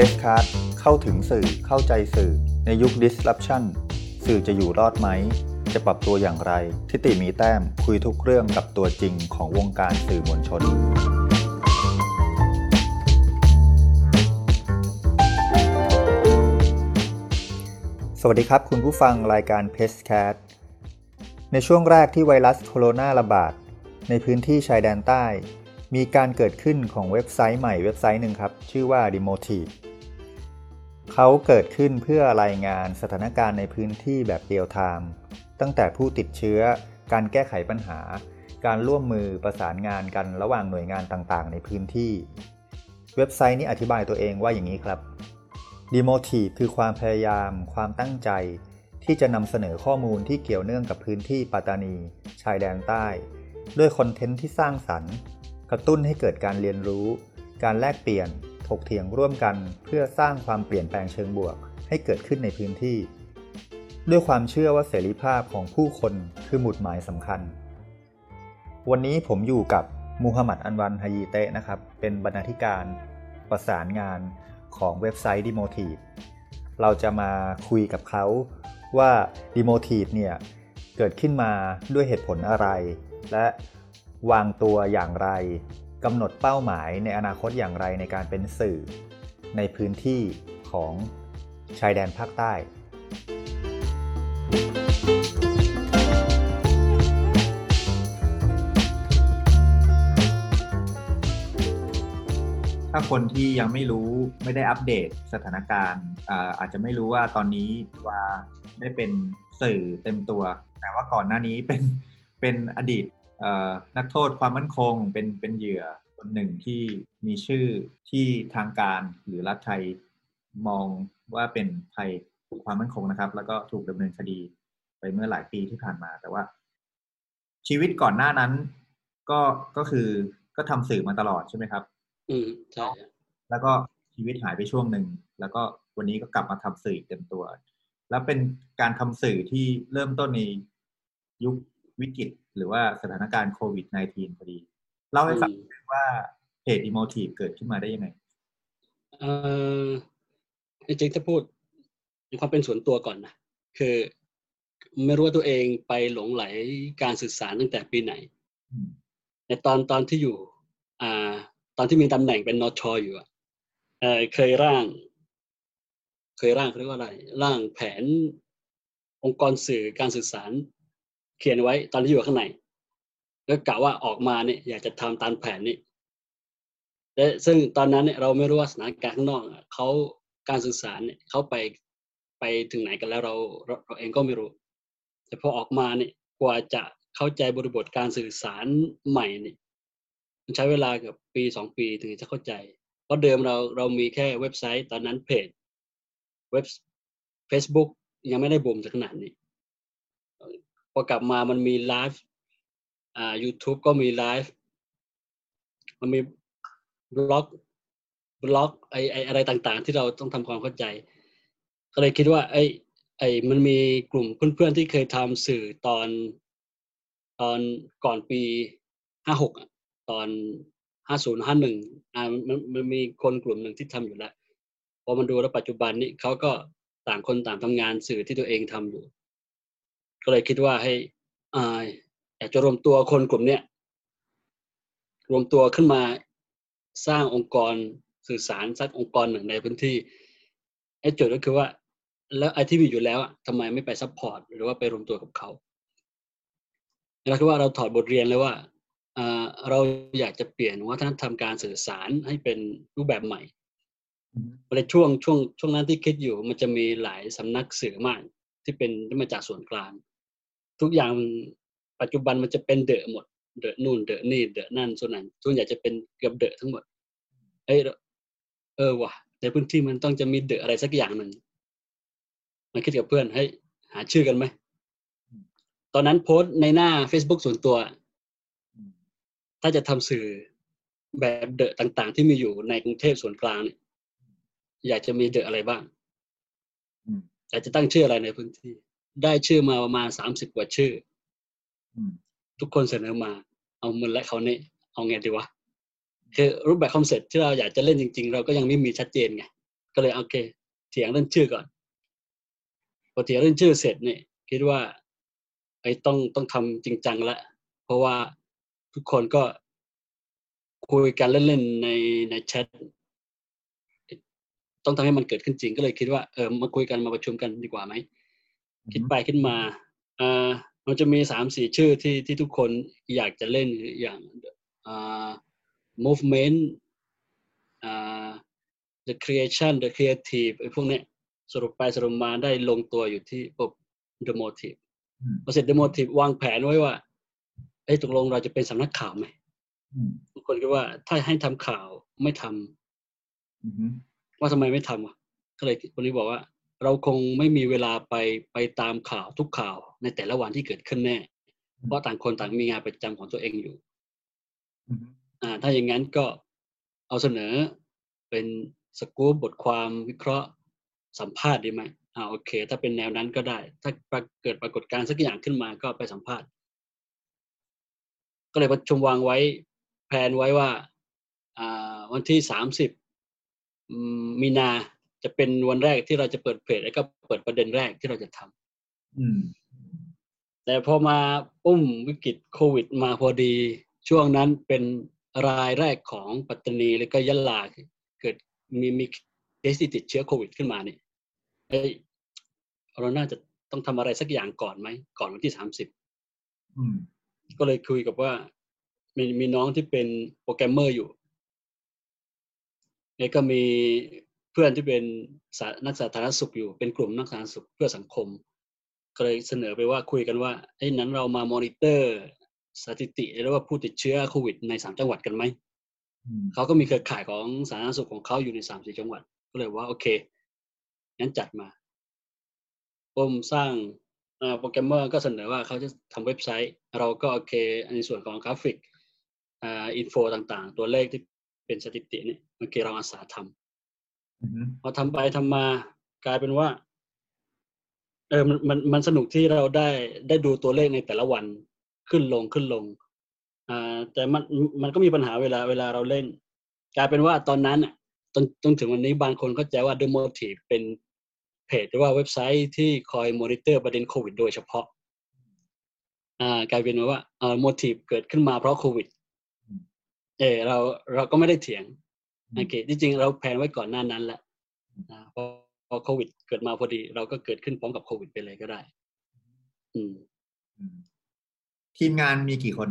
Press Card เข้าถึงสื่อเข้าใจสื่อ ในยุค disruption สื่อจะอยู่รอดไหม จะปรับตัวอย่างไร ทิติมีแต้มคุยทุกเรื่องกับตัวจริงของวงการสื่อมวลชน สวัสดีครับคุณผู้ฟังรายการ p e s c a t ในช่วงแรกที่ไวรัสโคโรนาระบาด ในพื้นที่ชายแดนใต้มีการเกิดขึ้นของเว็บไซต์ใหม่เว็บไซต์หนึ่งครับ ชื่อว่า d e m o t i v e เขาเกิดขึ้นเพื่อรายงานสถานการณ์ในพื้นที่แบบเรียลไทม์ตั้งแต่ผู้ติดเชื้อ การแก้ไขปัญหา การร่วมมือประสานงานกันระหว่างหน่วยงานต่างๆ ในพื้นที่ เว็บไซต์นี้อธิบายตัวเองว่าอย่างนี้ครับ d e m o t i v e คือความพยายาม ความตั้งใจ ที่จะนำเสนอข้อมูลที่เกี่ยวเนื่องกับพื้นที่ปัตตานี ชายแดนใต้ ด้วยคอนเทนต์ที่สร้างสรรค์ กระตุ้นให้เกิดการเรียนรู้ การแลกเปลี่ยน ถกเถียงร่วมกันเพื่อสร้างความเปลี่ยนแปลงเชิงบวก ให้เกิดขึ้นในพื้นที่ ด้วยความเชื่อว่าเสรีภาพของผู้คนคือหมุดหมายสำคัญ วันนี้ผมอยู่กับมูฮัมหมัดอันวันฮายีเตะนะครับ เป็นบรรณาธิการประสานงานของเว็บไซต์ d e m o t i v e เราจะมาคุยกับเขาว่า d e m o t i v e เนี่ยเกิดขึ้นมาด้วยเหตุผลอะไร และวางตัวอย่างไร กำหนดเป้าหมายในอนาคตอย่างไรในการเป็นสื่อ ในพื้นที่ของชายแดนภาคใต้ ถ้าคนที่ยังไม่รู้ไม่ได้อัปเดตสถานการณ์อาอาจจะไม่รู้ว่าตอนนี้ว่าได้เป็นสื่อเต็มตัว แต่ว่าก่อนหน้านี้เป็นเป็นอดีต นักโทษความมั่นคงเป็นเป็นเหยื่อคนหนึ่งที่มีชื่อที่ทางการหรือรัฐไทยมองว่าเป็นภัยความมั่นคงนะครับ แล้วก็ถูกดำเนินคดีไปเมื่อหลายปีที่ผ่านมาแต่ว่า ชีวิตก่อนหน้านั้น ก็ก็คือก็ทำสื่อมาตลอดใช่ไหมครับ อืมใช่แล้วก็ชีวิตหายไปช่วงหนึ่งแล้วก็วันนี้ก็กลับมาทำสื่อเต็มตัว แล้วเป็นการทำสื่อที่เริ่มต้นในยุควิกฤต หรือว่าสถานการณ์โควิด -19 พอดี เล่าให้ฟังว่าเพจอีโมทีฟเกิดขึ้นมาได้ยังไงเออจริงๆถ้าพูดในความเป็นส่วนตัวก่อนนะคือไม่รู้ว่าตัวเองไปหลงไหลการสื่อสารตั้งแต่ปีไหน ในตอนตอนที่อยู่ อ่า ตอนที่มีตำแหน่งเป็นนชอยู่อะเออเคยร่าง เคยร่างเขาเรียกว่าอะไร ร่างแผนองค์กรสื่อการสื่อสาร เขียนไว้ตอนที่อยู่ข้างในแล้วกะว่าออกมาเนี่ยอยากจะทำตามแผนนี้และซึ่งตอนนั้นเนี่ยเราไม่รู้ว่าสถานการณ์ข้างนอกเขาการสื่อสารเนี่ยเขาไปไปถึงไหนกันแล้วเราเราเราเองก็ไม่รู้ แต่พอออกมาเนี่ยกว่าจะเข้าใจบริบทการสื่อสารใหม่เนี่ยมันใช้เวลาเกือบปีสองปีถึงจะเข้าใจ เพราะเดิมเราเรามีแค่เว็บไซต์ตอนนั้นเพจเว็บ Facebook ยังไม่ได้บูมถึงขนาดนี้ พอกลับมามันมีไลฟ์อ่า YouTube ก็มีไลฟ์มันมีบล็อกบล็อกไอไออะไรต่างๆ ที่เราต้องทำความเข้าใจ ก็เลยคิดว่า ไอไอมันมีกลุ่มเพื่อนๆที่เคยทำสื่อตอนตอนก่อนปีห้าหกตอนห้าศูนย์ห้าหนึ่งอ่ามันมันมีคนกลุ่มหนึ่งที่ทำอยู่แล้วพอมันดูแล้วปัจจุบันนี้เขาก็ต่างคนต่างทำงานสื่อที่ตัวเองทำอยู่ ก็เลยคิดว่าให้อ่าอยากจะรวมตัวคนกลุ่มเนี้ยรวมตัวขึ้นมาสร้างองค์กรสื่อสารสักองค์กรหนึ่งในพื้นที่ไอ้โจทย์ก็คือว่า แล้วไอ้ที่มีอยู่แล้วทำไมไม่ไป support หรือว่าไปรวมตัวกับเขาเราคิดว่าเราถอดบทเรียนเลยว่าเราอยากจะเปลี่ยนวัฒนธรรมการสื่อสารให้เป็นรูปแบบใหม่ในช่วงช่วงช่วงนั้นที่คิดอยู่มันจะมีหลายสำนักสื่อมากที่เป็นที่มาจากส่วนกลาง ทุกอย่างปัจจุบันมันจะเป็นเดอะหมด เดอะนู่นเดอะนี่เดอะนั่นส่วนนั้นส่วนใหญ่จะเป็นเกือบเดอะทั้งหมดเอ้เออว่ะในพื้นที่มันต้องจะมีเดอะอะไรสักอย่างหนึ่งมาคิดกับเพื่อนให้หาชื่อกันไหมตอนนั้นโพสต์ในหน้า Facebook ส่วนตัว ถ้าจะทำสื่อแบบเดอะต่างๆ ที่มีอยู่ในกรุงเทพส่วนกลางเนี่ยอยากจะมี The อะไรบ้างอยากจะตั้งชื่ออะไรในพื้นที่ ได้ชื่อมาประมาณสามสิบกว่าชื่อทุกคนเสนอมา เอามือและเขาเนี่ยเอาไงดีวะคือรูปแบบคอนเซ็ปต์ที่เราอยากจะเล่นจริง ๆ เราก็ยังไม่มีชัดเจนไงก็ก็เลยโอเคเถียงเรื่องชื่อก่อนพอเถียงเรื่องชื่อเสร็จเนี่ยคิดว่าไอ้ต้องต้องทำจริงจังละเพราะว่าทุกคนก็คุยกันเล่นๆในในแชทต้องทำให้มันเกิดขึ้นจริงก็เลยคิดว่าเออมาคุยกันมาประชุมกันดีกว่าไหม คิดไปคิดมาเอ่อมันจะมีสามสี่ชื่อที่ที่ทุกคนอยากจะเล่นอย่างอ่า movement อ่า the creation the creative ไอ้พวกเนี้ยสรุปไปสรุปมาได้ลงตัวอยู่ที่ปุ๊บ the motive พอเสร็จ the motive วางแผนไว้ว่าเอ้ตกลงเราจะเป็นสำนักข่าวไหมทุกคนคิดว่าถ้าให้ทำข่าวไม่ทำว่าทำไมไม่ทำอะก็เลยคนนี้บอกว่า เราคงไม่มีเวลาไปไปตามข่าวทุกข่าวในแต่ละวันที่เกิดขึ้นแน่ เพราะต่างคนต่างมีงานประจำของตัวเองอยู่อ่า ถ้าอย่างนั้นก็เอาเสนอเป็นสกู๊ปบทความวิเคราะห์สัมภาษณ์ดีไหมอ่าโอเค ถ้าเป็นแนวนั้นก็ได้ ถ้าเกิดปรากฏการณ์สักอย่างขึ้นมาก็ไปสัมภาษณ์ ก็เลยประชุมวางไว้แผนไว้ว่า อ่า วันที่สามสิบมีนา จะเป็นวันแรกที่เราจะเปิดเพจแล้วก็เปิดประเด็นแรกที่เราจะทำแต่พอมาปุ้มวิกฤตโควิดมาพอดี ช่วงนั้นเป็นรายแรกของปัตตานีแล้วก็ยะลาเกิดมีมีเคสที่ติดเชื้อโควิดขึ้นมาเนี่ยเอ้ยเราน่าจะต้องทำอะไรสักอย่างก่อนไหม ก่อนวันที่สามสิบก็เลยคุยกับว่ามีมีน้องที่เป็นโปรแกรมเมอร์อยู่แล้วก็มี เพื่อนที่เป็นนักสาธารณสุขอยู่ เป็นกลุ่มนักสาธารณสุขเพื่อสังคม ก็เลยเสนอไปว่าคุยกันว่าไอ้นั้นเรามามอนิเตอร์สถิติหรือว่าผู้ติดเชื้อโควิดในสามจังหวัดกันไหมเขาก็มีเครือข่ายของสาธารณสุขของเขาอยู่ในสามสี่จังหวัด ก็เลยว่าโอเคงั้นจัดมาผมสร้างโปรแกรมเมอร์ก็เสนอว่าเขาจะทำเว็บไซต์ เราก็โอเคในส่วนของกราฟิก info ต่างๆ ตัวเลขที่เป็นสถิติเนี่ยโอเคเราอาสาทำ พอทำไปทำมากลายเป็นว่า เออมันมันมันสนุกที่เราได้ได้ดูตัวเลขในแต่ละวันขึ้นลงขึ้นลง อ่า แต่มันมันก็มีปัญหาเวลาเวลาเราเล่น กลายเป็นว่าตอนนั้นอะจนจนถึงวันนี้บางคนเข้าใจว่า The Motive เป็นเพจหรือว่าเว็บไซต์ที่คอยมอนิเตอร์ประเด็นโควิดโดยเฉพาะ อ่ากลายเป็นว่าเอ่อ Motive เกิดขึ้นมาเพราะโควิด เออเราเราก็ไม่ได้เถียง โอเคจริงๆเราแผนไว้ก่อนหน้านั้นแหละนะพอพอโควิด เกิดมาพอดี เราก็เกิดขึ้นพร้อมกับโควิดไปเลยก็ได้ อืม ทีมงานมีกี่คน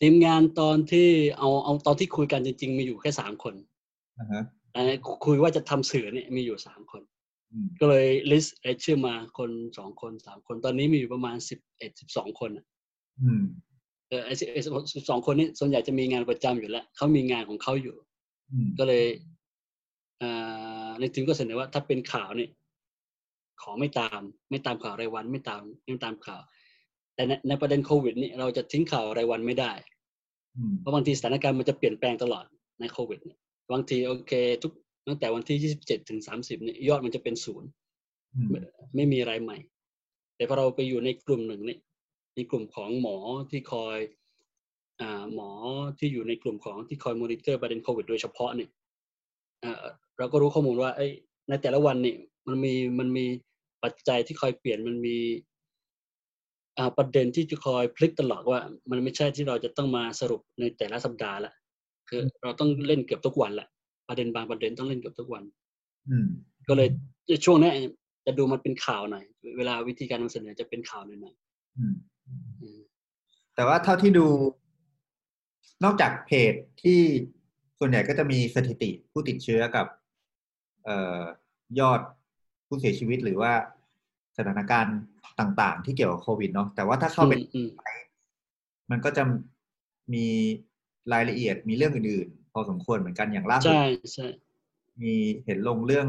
ทีมงานตอนที่เอาเอาตอนที่คุยกันจริง ๆ มีอยู่แค่สามคนอ่าฮะคุยว่าจะทำสื่อเนี่ยมีอยู่สามคน ก็เลยลิสต์ชื่อมาคนสองคนสามคน ตอนนี้มีอยู่ประมาณสิบเอ็ดสิบสองคนอืมเออไอ้สิบสองคนนี้ส่วนใหญ่จะมีงานประจำอยู่แล้วเขามีงานของเขาอยู่ ก็เลยอ่าในทีมก็เสนอว่าถ้าเป็นข่าวเนี่ยขอไม่ตาม ไม่ตามข่าวรายวันไม่ตามไม่ตามข่าว แต่ในในประเด็นโควิดนี่เราจะทิ้งข่าวรายวันไม่ได้เพราะบางทีสถานการณ์มันจะเปลี่ยนแปลงตลอดในโควิดเนี่ยบางทีโอเค ทุกตั้งแต่วันที่ยี่สิบเจ็ดถึงสามสิบเนี่ยยอดมันจะเป็นศูนย์ไม่มีอะไรใหม่ แต่พอเราไปอยู่ในกลุ่มหนึ่งเนี่ยในกลุ่มของหมอที่คอยอ่า หมอที่อยู่ในกลุ่มของที่คอยมอนิเตอร์ประเด็นโควิดโดยเฉพาะเนี่ยเราก็รู้ข้อมูลว่าในแต่ละวันเนี่ยมันมีมันมีปัจจัยที่คอยเปลี่ยนมันมีประเด็นที่จะคอยพลิกตลอดว่า มันไม่ใช่ที่เราจะต้องมาสรุปในแต่ละสัปดาห์ละคือเราต้องเล่นเกือบทุกวันแหละประเด็นบางประเด็นต้องเล่นเกือบทุกวันอืก็เลยช่วงนี้จะดูมันเป็นข่าวหน่อยเวลาวิธีการนำเสนอจะเป็นข่าวหน่อยแต่ว่าเท่าที่ดู นอกจากเพจที่ส่วนใหญ่ก็จะมีสถิติผู้ติดเชื้อกับ เอ่อยอดผู้เสียชีวิตหรือว่าสถานการณ์ต่าง ๆ ที่เกี่ยวกับโควิดเนาะแต่ว่าถ้าเข้าไปมันก็จะมีรายละเอียดมีเรื่องอื่น ๆ พอสมควรเหมือนกันอย่างล่าสุดใช่ใช่มีเห็นลงเรื่อง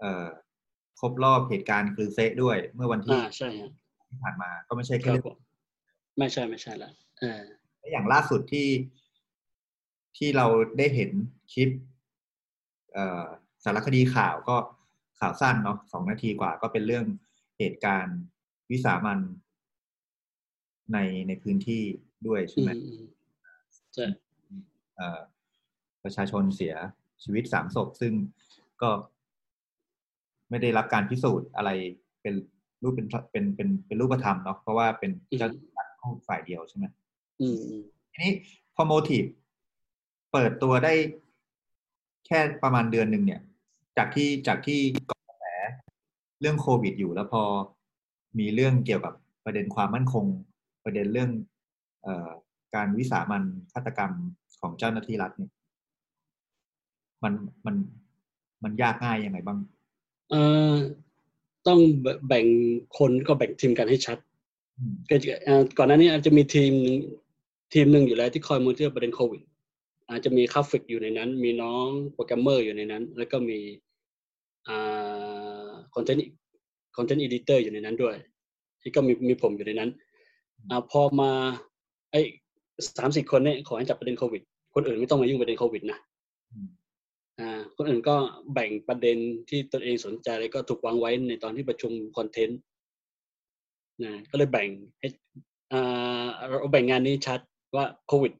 เอ่อครบรอบเหตุการณ์คือเซะด้วยเมื่อวันที่ใช่ที่ผ่านมา ก็ไม่ใช่แค่ไม่ใช่ไม่ใช่ละเออ อย่างล่าสุดที่ที่เราได้เห็นคลิปเอ่อสารคดีข่าวก็ข่าวสั้นเนาะสองนาทีกว่าก็เป็นเรื่องเหตุการณ์วิสามันในในพื้นที่ด้วยใช่ไหมใช่ประชาชนเสียชีวิตสามศพซึ่งก็ไม่ได้รับการพิสูจน์อะไรเป็นรูปเป็นเป็นเป็นเป็นรูปธรรมเนาะเพราะว่าเป็นเจ้าของฝ่ายเดียวใช่ไหมอืม ทีนี้พอโมทีฟเปิดตัวได้แค่ประมาณเดือนหนึ่งเนี่ย จากที่จากที่กระแสเรื่องโควิดอยู่แล้วพอมีเรื่องเกี่ยวกับประเด็นความมั่นคง ประเด็นเรื่องเออการวิสามันฆาตกรรมของเจ้าหน้าที่รัฐเนี่ย มันมันมันยากง่ายยังไงบ้างเอ่อต้องแบ่งคนก็แบ่งทีมกันให้ชัดอืมก็จะเอ่อก่อนหน้านี้อาจจะมีทีมหนึ่ง ทีมหนึ่งอยู่แล้วที่คอยมอนิเตอร์ประเด็นโควิด อาจจะมีกราฟิกอยู่ในนั้น มีน้องโปรแกรมเมอร์อยู่ในนั้น แล้วก็มี content content editor อยู่ในนั้นด้วย ที่ก็มีมีผมอยู่ในนั้นอพอมาไอ้สามสี่คนเนี่ยขอให้จับประเด็นโควิด คนอื่นไม่ต้องมายุ่งประเด็นโควิดนะคนอื่นก็แบ่งประเด็นที่ตนเองสนใจแล้วก็ถูกวางไว้ในตอนที่ประชุมคอนเทนต์นะก็เลยแบ่งให้เราแบ่งงานนี้ชัด ว่าโควิด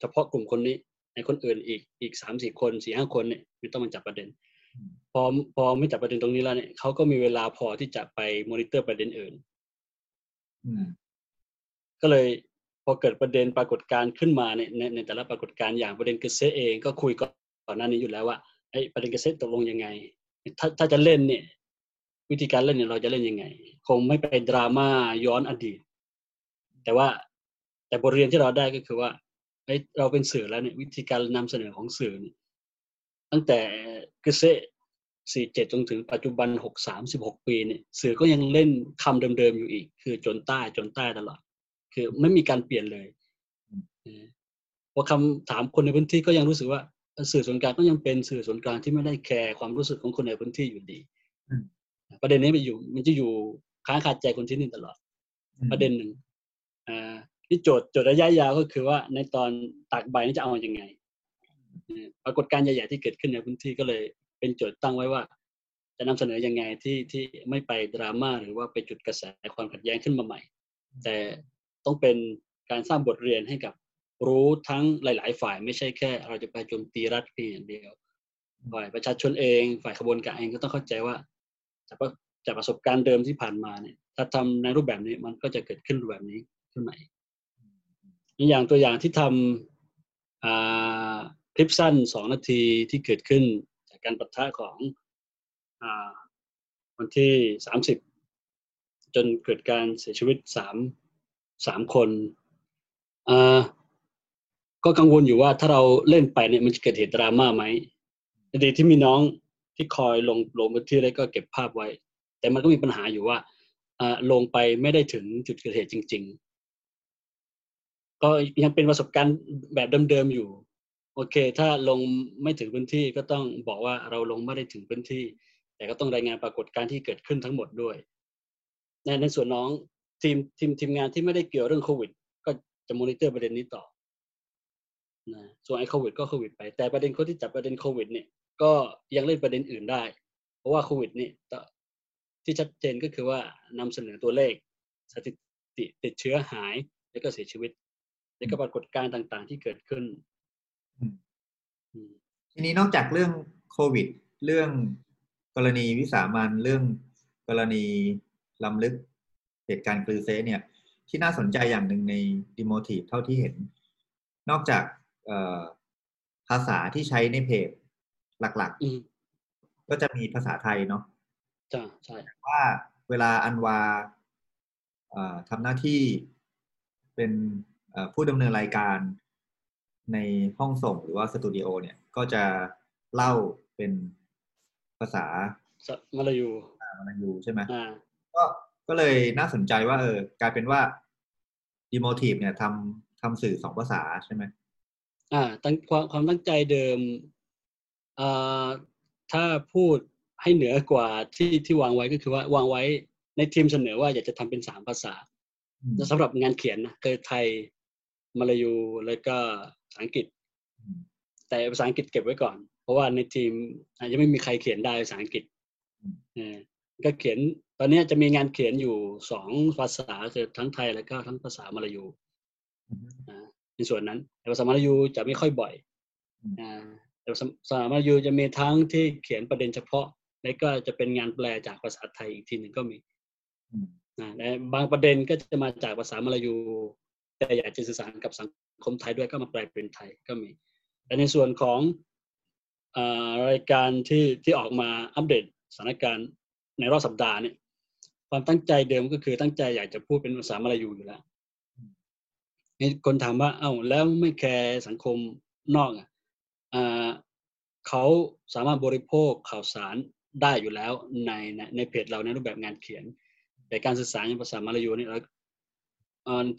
เฉพาะกลุ่มคนนี้ในคนอื่นอีกอีกสามสี่คนสี่ห้าคนเนี่ยไม่ต้องมาจับประเด็น พอพอไม่จับประเด็นตรงนี้แล้วเนี่ยเขาก็มีเวลาพอที่จะไปมอนิเตอร์ประเด็นอื่นอืมก็เลยพอเกิดประเด็นปรากฏการณ์ขึ้นมาเนี่ยในในแต่ละปรากฏการณ์อย่างประเด็นเกษตรเองก็คุยก่อนหน้านี้อยู่แล้วว่าไอ้ประเด็นเกษตรตกลงยังไง ถ้าถ้าจะเล่นเนี่ย วิธีการเล่นเนี่ยเราจะเล่นยังไง คงไม่ไปดราม่าย้อนอดีต แต่ว่า แต่บทเรียนที่เราได้ก็คือว่าไอ้เราเป็นสื่อแล้วเนี่ยวิธีการนำเสนอของสื่อเนี่ยตั้งแต่เกษตรสี่เจ็ดจนถึงปัจจุบันหกสามสิบหกปีเนี่ยสื่อก็ยังเล่นคำเดิมๆอยู่อีก คือจนใต้จนใต้ตลอด คือไม่มีการเปลี่ยนเลยเออพอคำถามคนในพื้นที่ก็ยังรู้สึกว่าเอ่อสื่อส่วนกลางก็ยังเป็นสื่อส่วนกลางที่ไม่ได้แคร์ความรู้สึกของคนในพื้นที่อยู่ดีอืมประเด็นนี้มันอยู่ มันจะอยู่ค้างคาใจคนที่นี่ตลอด ประเด็นหนึ่งอ่า ที่โจทย์โจทย์ระยะยาวก็คือว่าในตอนตากใบนี่จะเอาอยังไงปรากฏการณ์ใหญ่ ๆ ที่เกิดขึ้นในพื้นที่ก็เลยเป็นโจทย์ตั้งไว้ว่า จะนำเสนอยังไงที่ที่ไม่ไปดราม่าหรือว่าไปจุดกระแสความขัดแย้งขึ้นมาใหม่ แต่ต้องเป็นการสร้างบทเรียนให้กับรู้ทั้งหลาย ๆ ฝ่ายไม่ใช่แค่ เราจะไปโจมตีรัฐเพียงอย่างเดียวฝ่ายประชาชนเองฝ่ายขบวนการเองก็ต้องเข้าใจว่าจากประจากประสบการณ์เดิมที่ผ่านมาเนี่ยถ้าทำในรูปแบบนี้มันก็จะเกิดขึ้นรูปแบบนี้ขึ้นให ม่อย่างตัวอย่างที่ทำคลิปสั้นสองนาทีที่เกิดขึ้นจากการปะทะของอวันที่สามสิบจนเกิดการเสียชีวิตสามสามคนก็กังวลอยู่ว่าถ้าเราเล่นไปเนี่ยมันจะเกิดเหตุดราม่าไหมดีที่มีน้องที่คอยลงลงพื้นที่แล้วก็เก็บภาพไว้ แต่มันก็มีปัญหาอยู่ว่าลงไปไม่ได้ถึงจุดเกิดเหตุจริง ก็ยังเป็นประสบการณ์แบบเดิมๆอยู่ โอเค ถ้าลงไม่ถึงพื้นที่ก็ต้องบอกว่าเราลงไม่ได้ถึงพื้นที่ แต่ก็ต้องรายงานปรากฏการณ์ที่เกิดขึ้นทั้งหมดด้วย ในในส่วนน้องทีมทีมทีมงานที่ไม่ได้เกี่ยวเรื่องโควิด ก็จะมอนิเตอร์ประเด็นนี้ต่อนะส่วนไอ้โควิด ก็โควิด ไปแต่ประเด็นคนที่จับประเด็นโควิด เนี่ย ก็ยังเล่นประเด็นอื่นได้ เพราะว่าโควิดนี่ที่ชัดเจนก็คือว่านำเสนอตัวเลขสถิติติดเชื้อหายแล้วก็เสียชีวิต แล้วก็ปรากฏการณ์ต่างๆ ที่เกิดขึ้นอืมอืมทีนี้นอกจากเรื่องโควิด เรื่องกรณีวิสามันเรื่องกรณีล้ำลึกเหตุการณ์คลือเซเนี่ย ที่น่าสนใจอย่างหนึ่งในดิโมทีฟเท่าที่เห็น นอกจากเอ่อภาษาที่ใช้ในเพจหลักอืมๆก็จะมีภาษาไทยเนาะจ้าใช่ว่าเวลาอันวาเอ่อทำหน้าที่เป็นเอ่อ ผู้ดำเนินรายการในห้องส่งหรือว่าสตูดิโอเนี่ย ก็จะเล่าเป็นภาษาสะมาลายูมลายูใช่ไหมอ่าก็ก็เลยน่าสนใจว่า เออกลายเป็นว่าดีโมทีฟเนี่ยทำทำสื่อสองภาษาใช่ไหมอ่าตั้งความความตั้งใจเดิมอ่าถ้าพูดให้เหนือกว่าที่ที่วางไว้ก็คือว่าวางไว้ในทีมเสนอว่าอยากจะทำเป็นสามภาษาอืมสำหรับงานเขียนนะคือไทย มาลายูแล้วก็ภาษาอังกฤษอืมแต่ภาษาอังกฤษเก็บไว้ก่อน เพราะว่าในทีมอาจจะไม่มีใครเขียนได้ภาษาอังกฤษอืมเออก็เขียนตอนนี้จะมีงานเขียนอยู่สองภาษาคือทั้งไทยแล้วก็ทั้งภาษามาลายูอืมอ่าในส่วนนั้น แต่ภาษามาลายูจะไม่ค่อยบ่อยอืมอ่าแต่สามายูจะมีทั้งที่เขียนประเด็นเฉพาะ และก็จะเป็นงานแปลจากภาษาไทยอีกทีหนึ่งก็มีนะบางประเด็นก็จะมาจากภาษามาลายู แต่อยากจะสื่อสารกับสังคมไทยด้วยก็มาแปลเป็นไทยก็มี แต่ในส่วนของรายการที่ที่ออกมาอัปเดตสถานการณ์ในรอบสัปดาห์เนี่ยความตั้งใจเดิมก็คือตั้งใจอยากจะพูดเป็นภาษามาลายูอยู่แล้วนี่คนถามว่า เอ้าแล้วไม่แคร์สังคมนอกอะเขาสามารถบริโภคข่าวสารได้อยู่แล้วในในเพจเราในรูปแบบงานเขียน แต่การสื่อสารในภาษามาลายูนี่เรา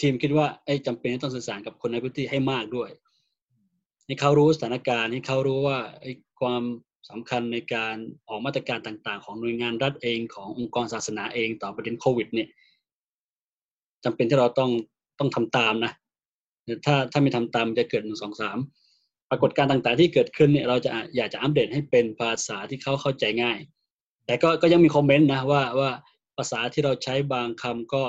ทีมคิดว่าไอ้จำเป็นต้องสื่อสารกับคนในพื้นที่ให้มากด้วย ให้เขารู้สถานการณ์ให้เขารู้ว่าไอ้ความสำคัญในการออกมาตรการต่าง ๆ ของหน่วยงานรัฐเองขององค์กรศาสนาเองต่อประเด็นโควิด เนี่ยจำเป็นที่เราต้องต้องทำตามนะถ้าถ้าไม่ทำตามจะเกิดหนึ่งสองสามปรากฏการณ์ต่างๆที่เกิดขึ้นเนี่ยเราจะอยากจะอัปเดตให้เป็นภาษาที่เขาเข้าใจง่าย แต่ก็ก็ยังมีคอมเมนต์นะว่าว่าภาษาที่เราใช้บางคำก็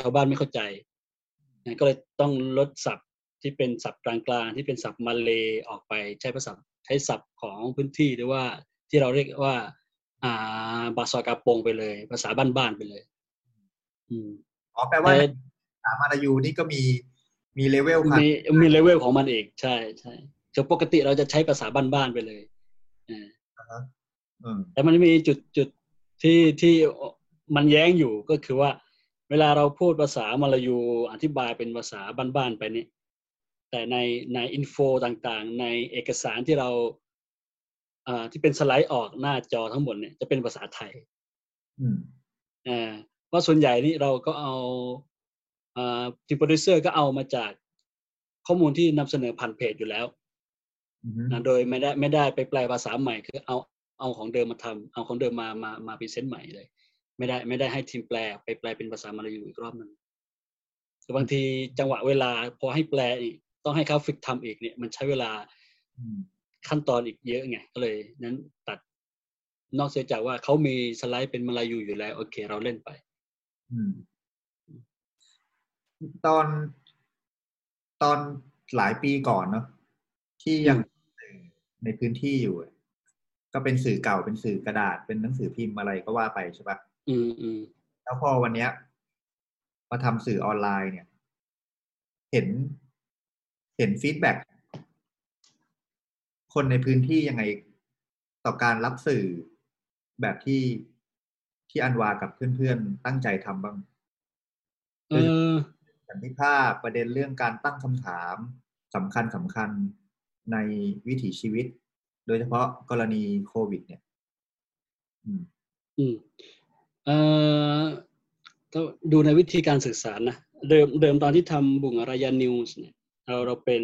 ชาวบ้านไม่เข้าใจก็เลยต้องลดศัพท์ที่เป็นศัพท์กลางๆที่เป็นศัพท์มาเลย์ออกไปใช้ภาษาใช้ศัพท์ของพื้นที่หรือว่าที่เราเรียกว่า อ่า baso kampong ไปเลย ภาษาบ้านๆไปเลย อืมอ๋อแปลว่าภาษามาลายูนี่ก็มีมีเลเวลมีมีเลเวลของมันเองใช่ใช่คือปกติเราจะใช้ภาษาบ้านๆไปเลยอ่าแต่มันมีจุดจุดที่ที่มันแย้งอยู่ก็คือว่า เวลาเราพูดภาษามาลายูอธิบายเป็นภาษาบ้านๆไปนี่แต่ในใน info ต่างๆ ในเอกสารที่เราอ่าที่เป็นสไลด์ออกหน้าจอทั้งหมดเนี่ยจะเป็นภาษาไทยอืมอ่าเพราะส่วนใหญ่นี่เราก็เอาอ่าทีมโปรดิวเซอร์ก็เอามาจากข้อมูลที่นำเสนอผ่านเพจอยู่แล้วนะโดยไม่ได้ไม่ได้ไปแปลภาษาใหม่คือเอาเอาของเดิมมาทำเอาของเดิมมามามา present ใหม่เลย ไม่ได้ไม่ได้ให้ทีมแปลไปแปลเป็นภาษามาลายูอีกรอบนึงแต่บางทีจังหวะเวลาพอให้แปลอีก ต้องให้เขาฝึกทำอีกเนี่ย มันใช้เวลาขั้นตอนอีกเยอะไงก็เลย นั้นตัดนอกเสียจากว่าเขามีสไลด์เป็นมาลายูอยู่แล้ว โอเค เราเล่นไปตอนตอนหลายปีก่อนเนาะที่ยังในพื้นที่อยู่ ก็เป็นสื่อเก่าเป็นสื่อกระดาษเป็นหนังสือพิมพ์อะไรก็ว่าไปใช่ปะ อืมอืมแล้วพอวันเนี้ย มาทำสื่อออนไลน์เนี่ย เห็นเห็นฟีดแบ็คนในพื้นที่ยังไงต่อการรับสื่อแบบที่ที่อันวากับเพื่อนๆ ตั้งใจทำบ้างเออสันติภาพประเด็นเรื่องการตั้งคำถามสำคัญสำคัญในวิถีชีวิต โดยเฉพาะกรณีโควิด เนี่ย อืม อืมเอ่อ ดูในวิธีการสื่อสารนะ เดิมเดิมตอนที่ทำบุหงารายานิวส์เนี่ยเราเราเป็น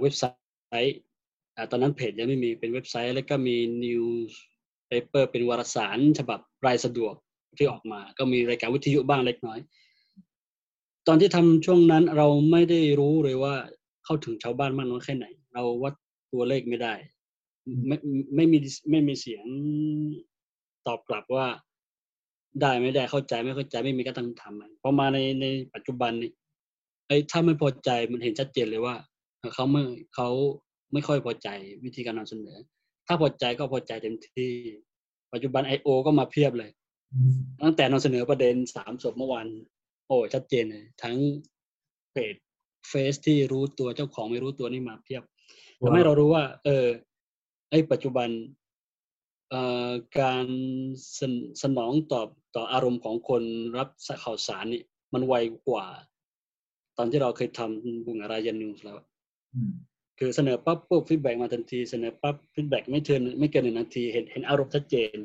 เว็บไซต์ตอนนั้นเพจยังไม่มีเป็นเว็บไซต์ แล้วก็มี newspaper เป็นวารสารฉบับรายสะดวกที่ออกมา ก็มีรายการวิทยุบ้างเล็กน้อย ตอนที่ทำช่วงนั้นเราไม่ได้รู้เลยว่าเข้าถึงชาวบ้านมากน้อยแค่ไหน เราวัดตัวเลขไม่ได้ ไม่ไม่มีไม่มีเสียงตอบกลับว่า ได้ไม่ได้เข้าใจไม่เข้าใจไม่มีการตั้งทำเพอมาในในปัจจุบันนี้ไอ้ถ้าไม่พอใจมันเห็นชัดเจนเลยว่าเขาไม่เขาไม่ค่อยพอใจวิธีการนำเสนอ ถ้าพอใจก็พอใจเต็มที่ ปัจจุบันไอโอก็มาเพียบเลย ตั้งแต่นำเสนอประเด็นสามศพเมื่อวานโอ้ชัดเจนเลยทั้งเพจเฟซที่รู้ตัวเจ้าของไม่รู้ตัวนี่มาเพียบทำให้เรารู้ว่า เออไอปัจจุบัน การสสนองตอบต่ออารมณ์ของคนรับข่าวสารนี่มันไวกว่า ตอนที่เราเคยทำบุงอะไรยันนิวส์แล้วคือเสนอปั๊บปุ๊บฟีดแบ็มาทันทีเสนอปั๊บฟีดแบ็ไม่เกินไม่เกินหนึ่งนาทีเห็นเห็นอารมณ์ชัดเจน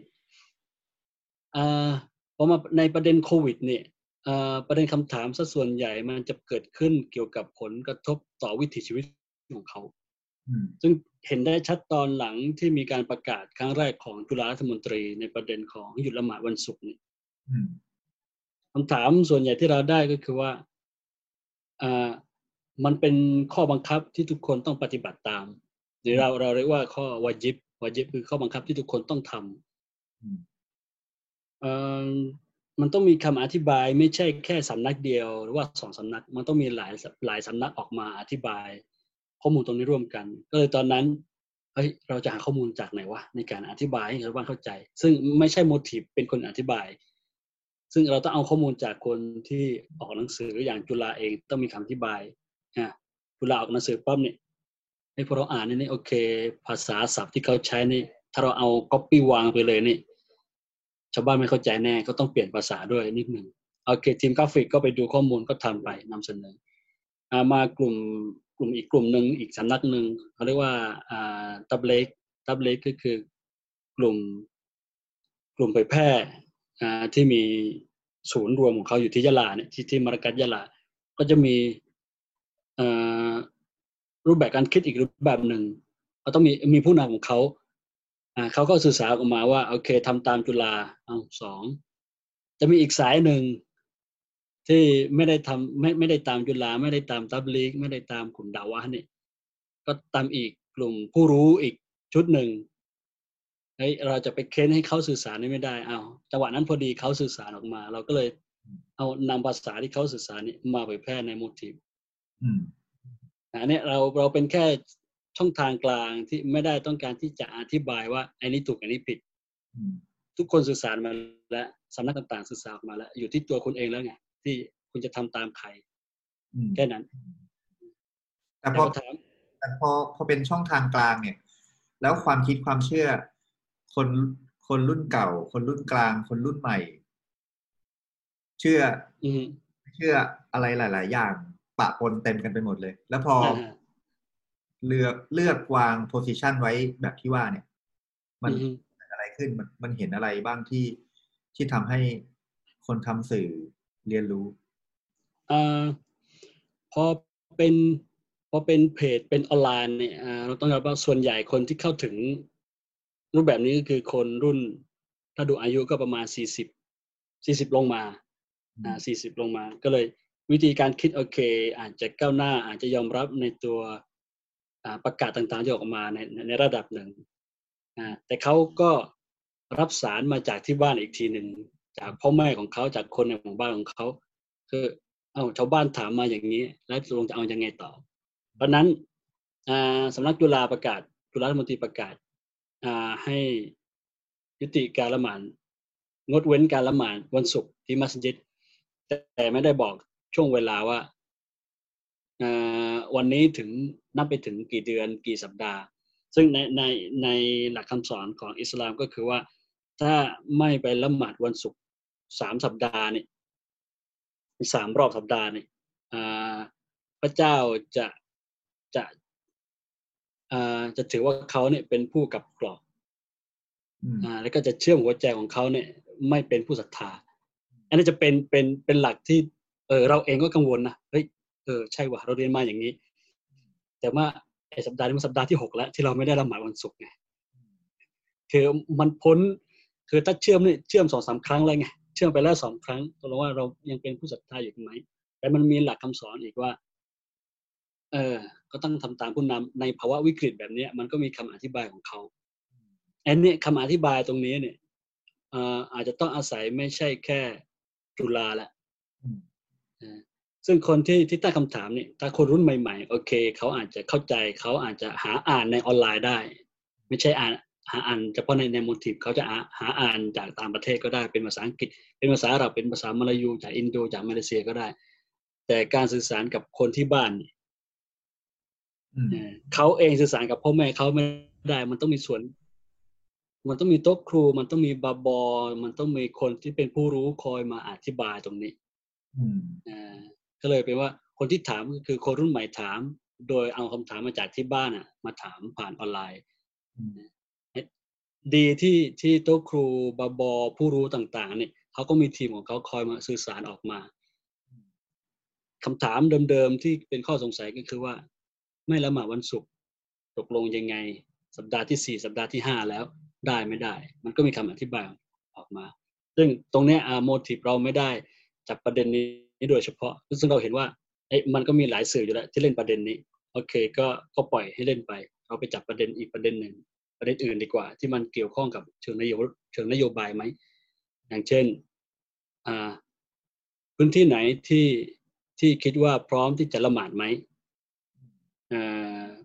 อ่าพอมาในประเด็นโควิดเนี่ยประเด็นคำถามซะส่วนใหญ่มันจะเกิดขึ้นเกี่ยวกับผลกระทบต่อวิถีชีวิตของเขา ซึ่งเห็นได้ชัดตอนหลังที่มีการประกาศครั้งแรกของจุฬารัฐมนตรีในประเด็นของหยุดละหมาดวันศุกร์นี่คำถามส่วนใหญ่ที่เราได้ก็คือว่าอ่ามันเป็นข้อบังคับที่ทุกคนต้องปฏิบัติตามหรือเราเราเรียกว่าข้อวาจิบวาจิบคือข้อบังคับที่ทุกคนต้องทำเอ่อมันต้องมีคำอธิบายไม่ใช่แค่สำนักเดียว หรือว่าสองสำนัก มันต้องมีหลายหลายสำนักออกมาอธิบาย ข้อมูลตรงนี้ร่วมกัน ก็เลยตอนนั้นเฮ้ยเราจะหาข้อมูลจากไหนวะในการอธิบายให้ชาวบ้านเข้าใจ ซึ่งไม่ใช่โมทีฟเป็นคนอธิบาย ซึ่งเราต้องเอาข้อมูลจากคนที่ออกหนังสืออย่างจุฬาเองต้องมีคำอธิบายอะจุฬาออกหนังสือปั๊บเนี่ยให้พอเราอ่านนี่โอเค ภาษาศัพท์ที่เขาใช้นี่ ถ้าเราเอาก๊อปปี้วางไปเลยนี่ชาวบ้านไม่เข้าใจแน่ก็ต้องเปลี่ยนภาษาด้วยนิดหนึ่งโอเคทีมกราฟิกก็ไปดูข้อมูลก็ทำไปนำเสนอมากลุ่ม กลุ่มอีกกลุ่มหนึ่งอีกสำนักหนึ่งเขาเรียกว่าตับเล็กตับเล็กก็คือกลุ่มกลุ่มเผยแพร่ที่มีศูนย์รวมของเขาอยู่ที่ยะลาเนี่ยที่ที่มัรกัสยะลา ก็จะมีรูปแบบการคิดอีกรูปแบบหนึ่งเขาต้องมีมีผู้นำของเขาอ่าเขาก็สื่อสารออกมาว่าโอเคทำตามจุฬาเอาสองจะมีอีกสายหนึ่ง ที่ไม่ได้ทำไม่ไม่ได้ตามจุฬาไม่ได้ตามตับลีกไม่ได้ตามกลุ่มดาวะนี่ก็ตามอีกกลุ่มผู้รู้อีกชุดหนึ่งเฮ้ยเราจะไปเค้นให้เขาสื่อสารนี่ไม่ได้เอาจังหวะนั้นพอดีเขาสื่อสารออกมา เราก็เลยเอานำภาษาที่เขาสื่อสารนี่มาเผยแพร่ในมูทีอันนี้เราเราเป็นแค่ช่องทางกลางที่ไม่ได้ต้องการที่จะอธิบายว่าไอ้นี้ถูกอันนี้ผิดทุกคนสื่อสารมาแล้วสำนักต่างๆสื่อสารมาแล้ว อยู่ที่ตัวคุณเองแล้วไง ที่คุณจะทำตามใครแค่นั้น แต่พอแต่พอพอเป็นช่องทางกลางเนี่ย แล้วความคิดความเชื่อ คนคนรุ่นเก่า คนรุ่นกลาง คนรุ่นใหม่ เชื่อเชื่ออะไรหลาย ๆ อย่างปะปนเต็มกันไปหมดเลย แล้วพอเลือกเลือกวางโพสิชันไว้แบบที่ว่าเนี่ย มันอะไรขึ้นมันมันเห็นอะไรบ้างที่ที่ทำให้คนทำสื่อ เรียนรู้อพอเป็นพอเป็นเพจเป็นออนไลน์เนี่ยเราต้องยอมรับว่าส่วนใหญ่คนที่เข้าถึงรูปแบบนี้ก็คือคนรุ่น ถ้าดูอายุก็ประมาณสี่สิบสี่สิบลงมาอ่าสี่สิบลงมา ก็เลยวิธีการคิดโอเค อาจจะก้าวหน้าอาจจะยอมรับในตัวประกาศต่างๆที่ออกมาในในระดับหนึ่งแต่เขาก็รับสารมาจากที่บ้านอีกทีหนึ่ง จากพ่อแม่ของเขาจากคนในหมู่บ้านของเขา คือ เอาชาวบ้านถามมาอย่างนี้ แล้วตกลงจะเอาอยัางไงต่อ เพราะนั้นสำนักจุฬาประกาศ จุฬารัฐมนตรีประกาศให้ยุติการละหมาดงดเว้นการละหมาดวันศุกร์ที่มัสยิดแต่ไม่ได้บอกช่วงเวลาว่าวันนี้ถึงนับไปถึงกี่เดือนกี่สัปดาห์ ซึ่งในในในหลักคำสอนของอิสลามก็คือว่า ถ้าไม่ไปละหมาดวันศุกร์ สามสัปดาห์เนี่ยสามรอบสัปดาห์เนี่ยพระเจ้าจะจะจะถือว่าเขาเนี่ยเป็นผู้กับกรอกแล้วก็จะเชื่อมหัวใจของเขาเนี่ย ไม่เป็นผู้ศรัทธา อันนี้จะเป็นเป็นเป็นหลักที่ เออเราเองก็กังวลนะเฮ้ยเออใช่ว่ะเราเรียนมาอย่างนี้ แต่ว่าไอ้สัปดาห์นี้มันสัปดาห์ที่หกแล้ว ที่เราไม่ได้ละหมาดวันศุกร์ไงคือมันพ้นคือถ้าเชื่อมนี่เชื่อมสองสาครั้งเลยไง เชื่อมไปแล้วสองครั้งตกลงว่าเรายังเป็นผู้ศรัทธาอยู่ไหมแต่มันมีหลักคำสอนอีกว่า เออ ก็ต้องทำตามผู้นำในภาวะวิกฤตแบบนี้มันก็มีคำอธิบายของเขาอันนี้คำอธิบายตรงนี้เนี่ยอาจจะต้องอาศัยไม่ใช่แค่จุฬาละซึ่งคนที่ที่ตั้งคำถามนี่ถ้าคนรุ่นใหม่ ๆ โอเค เขาอาจจะเข้าใจ เขาอาจจะหาอ่านในออนไลน์ได้ ไม่ใช่อ่าน หาอ่านเฉพาะในในมูทีฟเขาจะหาอ่านจากต่างประเทศก็ได้เป็นภาษาอังกฤษ เป็นภาษาอาหรับเป็นภาษามลายูจากอินโดจากมาเลเซียก็ได้ แต่การสื่อสารกับคนที่บ้านเขาเองสื่อสารกับพ่อแม่เขาไม่ได้ มันต้องมีส่วน มันต้องมีโต๊ะครู มันต้องมีบาบอ มันต้องมีคนที่เป็นผู้รู้คอยมาอธิบายตรงนี้อ่าก็เลยเป็นว่าคนที่ถามก็คือคนรุ่นใหม่ถาม โดยเอาคำถามมาจากที่บ้านอะ มาถามผ่านออนไลน์ ดีที่ที่โต๊ะครูบาบอผู้รู้ต่าง ๆ เนี่ยเขาก็มีทีมของเขาคอยมาสื่อสารออกมาคำถามเดิมๆที่เป็นข้อสงสัยก็คือว่า ไม่ละหมาดวันศุกร์ตกลงยังไง สัปดาห์ที่สี่สัปดาห์ที่ห้าแล้วได้ไม่ได้ มันก็มีคำอธิบายออกมา ซึ่งตรงนี้อาโมทีฟเราไม่ได้จับประเด็นนี้โดยเฉพาะ ซึ่งเราเห็นว่าไอ้มันก็มีหลายสื่ออยู่แล้วที่เล่นประเด็นนี้ โอเค ก็ก็ปล่อยให้เล่นไป เราไปจับประเด็นอีกประเด็นหนึ่ง ประเด็นอื่นดีกว่า ที่มันเกี่ยวข้องกับเชิงนโยบเชิงนโยบายไหม อย่างเช่นพื้นที่ไหนที่ที่คิดว่าพร้อมที่จะละหมาดไหม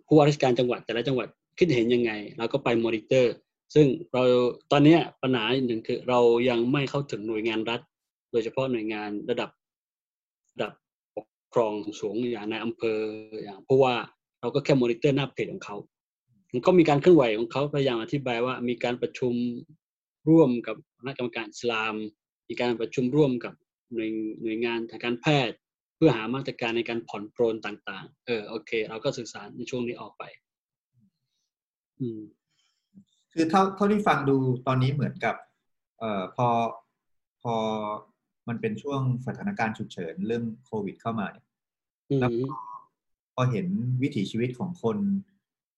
ผู้ว่าราชการจังหวัดแต่ละจังหวัดคิดเห็นยังไง เราก็ไปมอนิเตอร์ ซึ่งเราตอนนี้ปัญหาหนึ่งคือเรายังไม่เข้าถึงหน่วยงานรัฐ โดยเฉพาะหน่วยงานระดับระดับปกครองสูงอย่างในอำเภออย่างเพราะว่าเราก็แค่มอนิเตอร์หน้าเพจของเขา ก็มีการเคลื่อนไหวของเขาพยายามอธิบายว่ามีการประชุมร่วมกับคณะกรรมการอิสลาม มีการประชุมร่วมกับหน่วยหน่วยงานทางการแพทย์ เพื่อหามาตรการในการผ่อนปรนต่างๆ เออโอเค เราก็สื่อสารในช่วงนี้ออกไป อืม คือเท่าเท่าที่ฟังดูตอนนี้เหมือนกับ เอ่อพอพอมันเป็นช่วงสถานการณ์ฉุกเฉินเรื่องโควิดเข้ามาเนี่ยอืแล้วมพอเห็นวิถีชีวิตของคน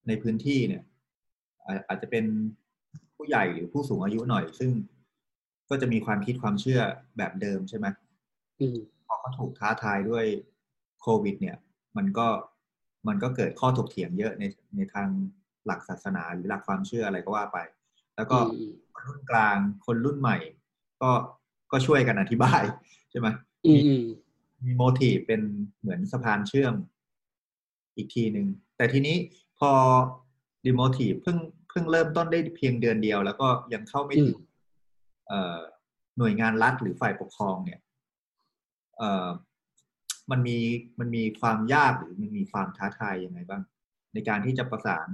ในพื้นที่เนี่ยอาอาจจะเป็นผู้ใหญ่หรือผู้สูงอายุหน่อย ซึ่งก็จะมีความคิดความเชื่อแบบเดิมใช่ไหมอืมพอเขาถูกท้าทายด้วยโควิด เนี่ย มันก็มันก็เกิดข้อถกเถียงเยอะในในทางหลักศาสนาหรือหลักความเชื่ออะไรก็ว่าไป แล้วก็อืมคนรุ่นกลางคนรุ่นใหม่ ก็ก็ช่วยกันอธิบายใช่ไหมอืมอืมมีโมทีฟเป็นเหมือนสะพานเชื่อมอีกทีหนึ่งแต่ทีนี้พ อดีโมทีฟเพิ่งเพิ่งเริ่มต้นได้เพียงเดือนเดียว แล้วก็ยังเข้าไม่ถึงเอ่อหน่วยงานรัฐหรือฝ่ายปกครองเนี่ยเอ่อมันมีมันมีความยากหรือมันมีความท้าทายยังไงบ้าง ในการที่จะประสาน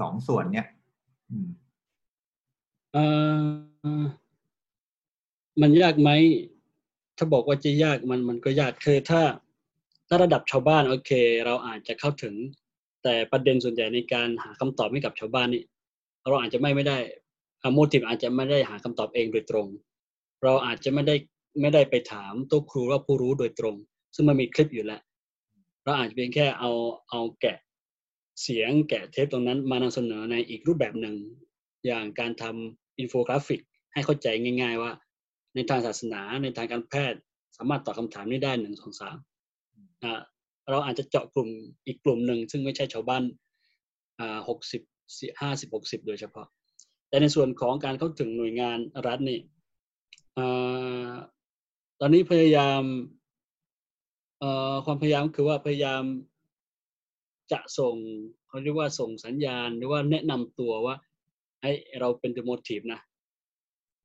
สองส่วนเนี่ยอืมเอ่อมันยากไหม ถ้าบอกว่าจะยากมันมันก็ยากคือถ้าถ้าระดับชาวบ้านโอเค เราอาจจะเข้าถึง แต่ประเด็นส่วนใหญ่ในการหาคำตอบให้กับชาวบ้านนี่เราอาจจะไม่ไม่ได้โมทีฟอาจจะไม่ได้หาคำตอบเองโดยตรง เราอาจจะไม่ได้ไม่ได้ไปถามต๊ะครูว่าผู้รู้โดยตรง ซึ่งมันมีคลิปอยู่แล้ว เราอาจจะเพียงแค่เอาเอาแกะเสียงแกะเทปตรงนั้นมานำเสนอในอีกรูปแบบหนึ่ง อย่างการทำอินโฟกราฟิก ให้เข้าใจง่าย ๆ ว่า ในทางศาสนาในทางการแพทย์ สามารถตอบคำถามนี้ได้หนึ่งสองสามอ่า เราอาจจะเจาะกลุ่มอีกกลุ่มหนึ่งซึ่งไม่ใช่ชาวบ้านหกสิบห้าสิบหกสิบโดยเฉพาะ แต่ในส่วนของการเข้าถึงหน่วยงานรัฐนี่ตอนนี้พยายามความพยายามคือว่าพยายามจะส่งเขาเรียกว่าส่งสัญญาณหรือว่าแนะนำตัวว่าให้เราเป็นตัวโมทีฟนะ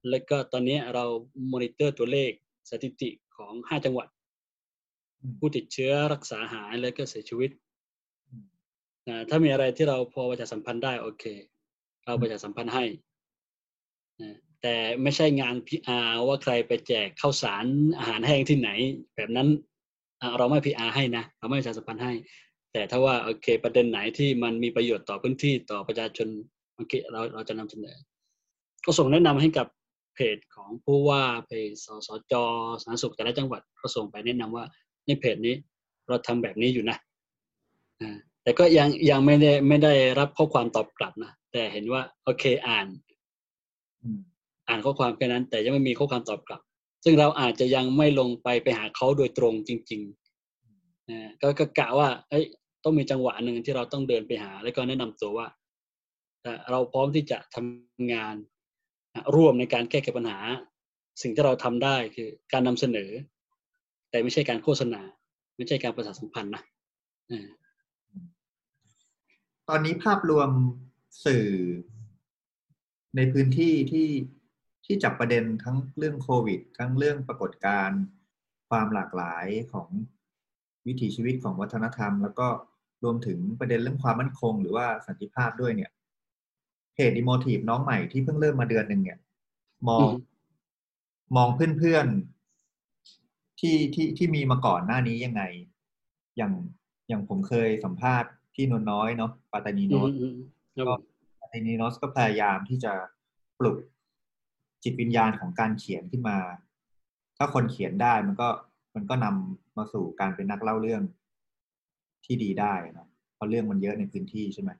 แล้วก็ตอนนี้เรามอนิเตอร์ตัวเลขสถิติของห้าจังหวัด ผู้ติดเชื้อรักษาหายแล้วก็เสียชีวิตอืมนะถ้ามีอะไรที่เราพอประชาสัมพันธ์ได้โอเค เราประชาสัมพันธ์ให้นะแต่ไม่ใช่งาน PR ว่าใครไปแจกข้าวสารอาหารแห้งที่ไหน แบบนั้นอะเราไม่ PR ให้นะเราไม่ประชาสัมพันธ์ให้ แต่ถ้าว่าโอเค ประเด็นไหนที่มันมีประโยชน์ต่อพื้นที่ต่อประชาชนโอเคเราเราจะนำเสนอ ก็ส่งแนะนำให้กับเพจของผู้ว่าเพจสสจสาธารณสุขแต่ละจังหวัดก็ส่งไปแนะนำว่าในเพจนี้ เราทำแบบนี้อยู่นะอ่าแต่ก็ยังยังไม่ได้ไม่ได้รับข้อความตอบกลับนะแต่เห็นว่า โอเคอ่านอืมอ่านข้อความแค่นั้น แต่ยังไม่มีข้อความตอบกลับ ซึ่งเราอาจจะยังไม่ลงไปไปหาเขาโดยตรงจริงๆนะก็ก็กะว่าเอ้ยต้องมีจังหวะหนึ่งที่เราต้องเดินไปหา แล้วก็แนะนำตัวว่าเอ่อเราพร้อมที่จะทำงานอะร่วมในการแก้ไขปัญหา สิ่งที่เราทำได้คือการนำเสนอ แต่ไม่ใช่การโฆษณา ไม่ใช่การประชาสัมพันธ์นะอ่าตอนนี้ภาพรวมสื่อในพื้นที่ที่ที่จับประเด็นทั้งเรื่องโควิด ทั้งเรื่องปรากฏการณ์ความหลากหลายของวิถีชีวิตของวัฒนธรรม แล้วก็รวมถึงประเด็นเรื่องความมั่นคง หรือว่าสันติภาพด้วยเนี่ยเพจดิโมทีฟน้องใหม่ที่เพิ่งเริ่มมาเดือนหนึ่งเนี่ย มองอืมมองเพื่อนๆ ที่ที่ที่มีมาก่อนหน้านี้ยังไง อย่างอย่างผมเคยสัมภาษณ์พี่นวลน้อยเนาะปาตานีอืโนมตอืมอืมครับผมปาตานีโนตก็พยายามที่จะปลุกจิตวิญญาณของการเขียนขึ้นมา ถ้าคนเขียนได้มันก็มันก็นำมาสู่การเป็นนักเล่าเรื่องที่ดีได้เนอะเพราะเรื่องมันเยอะในพื้นที่ใช่ไหม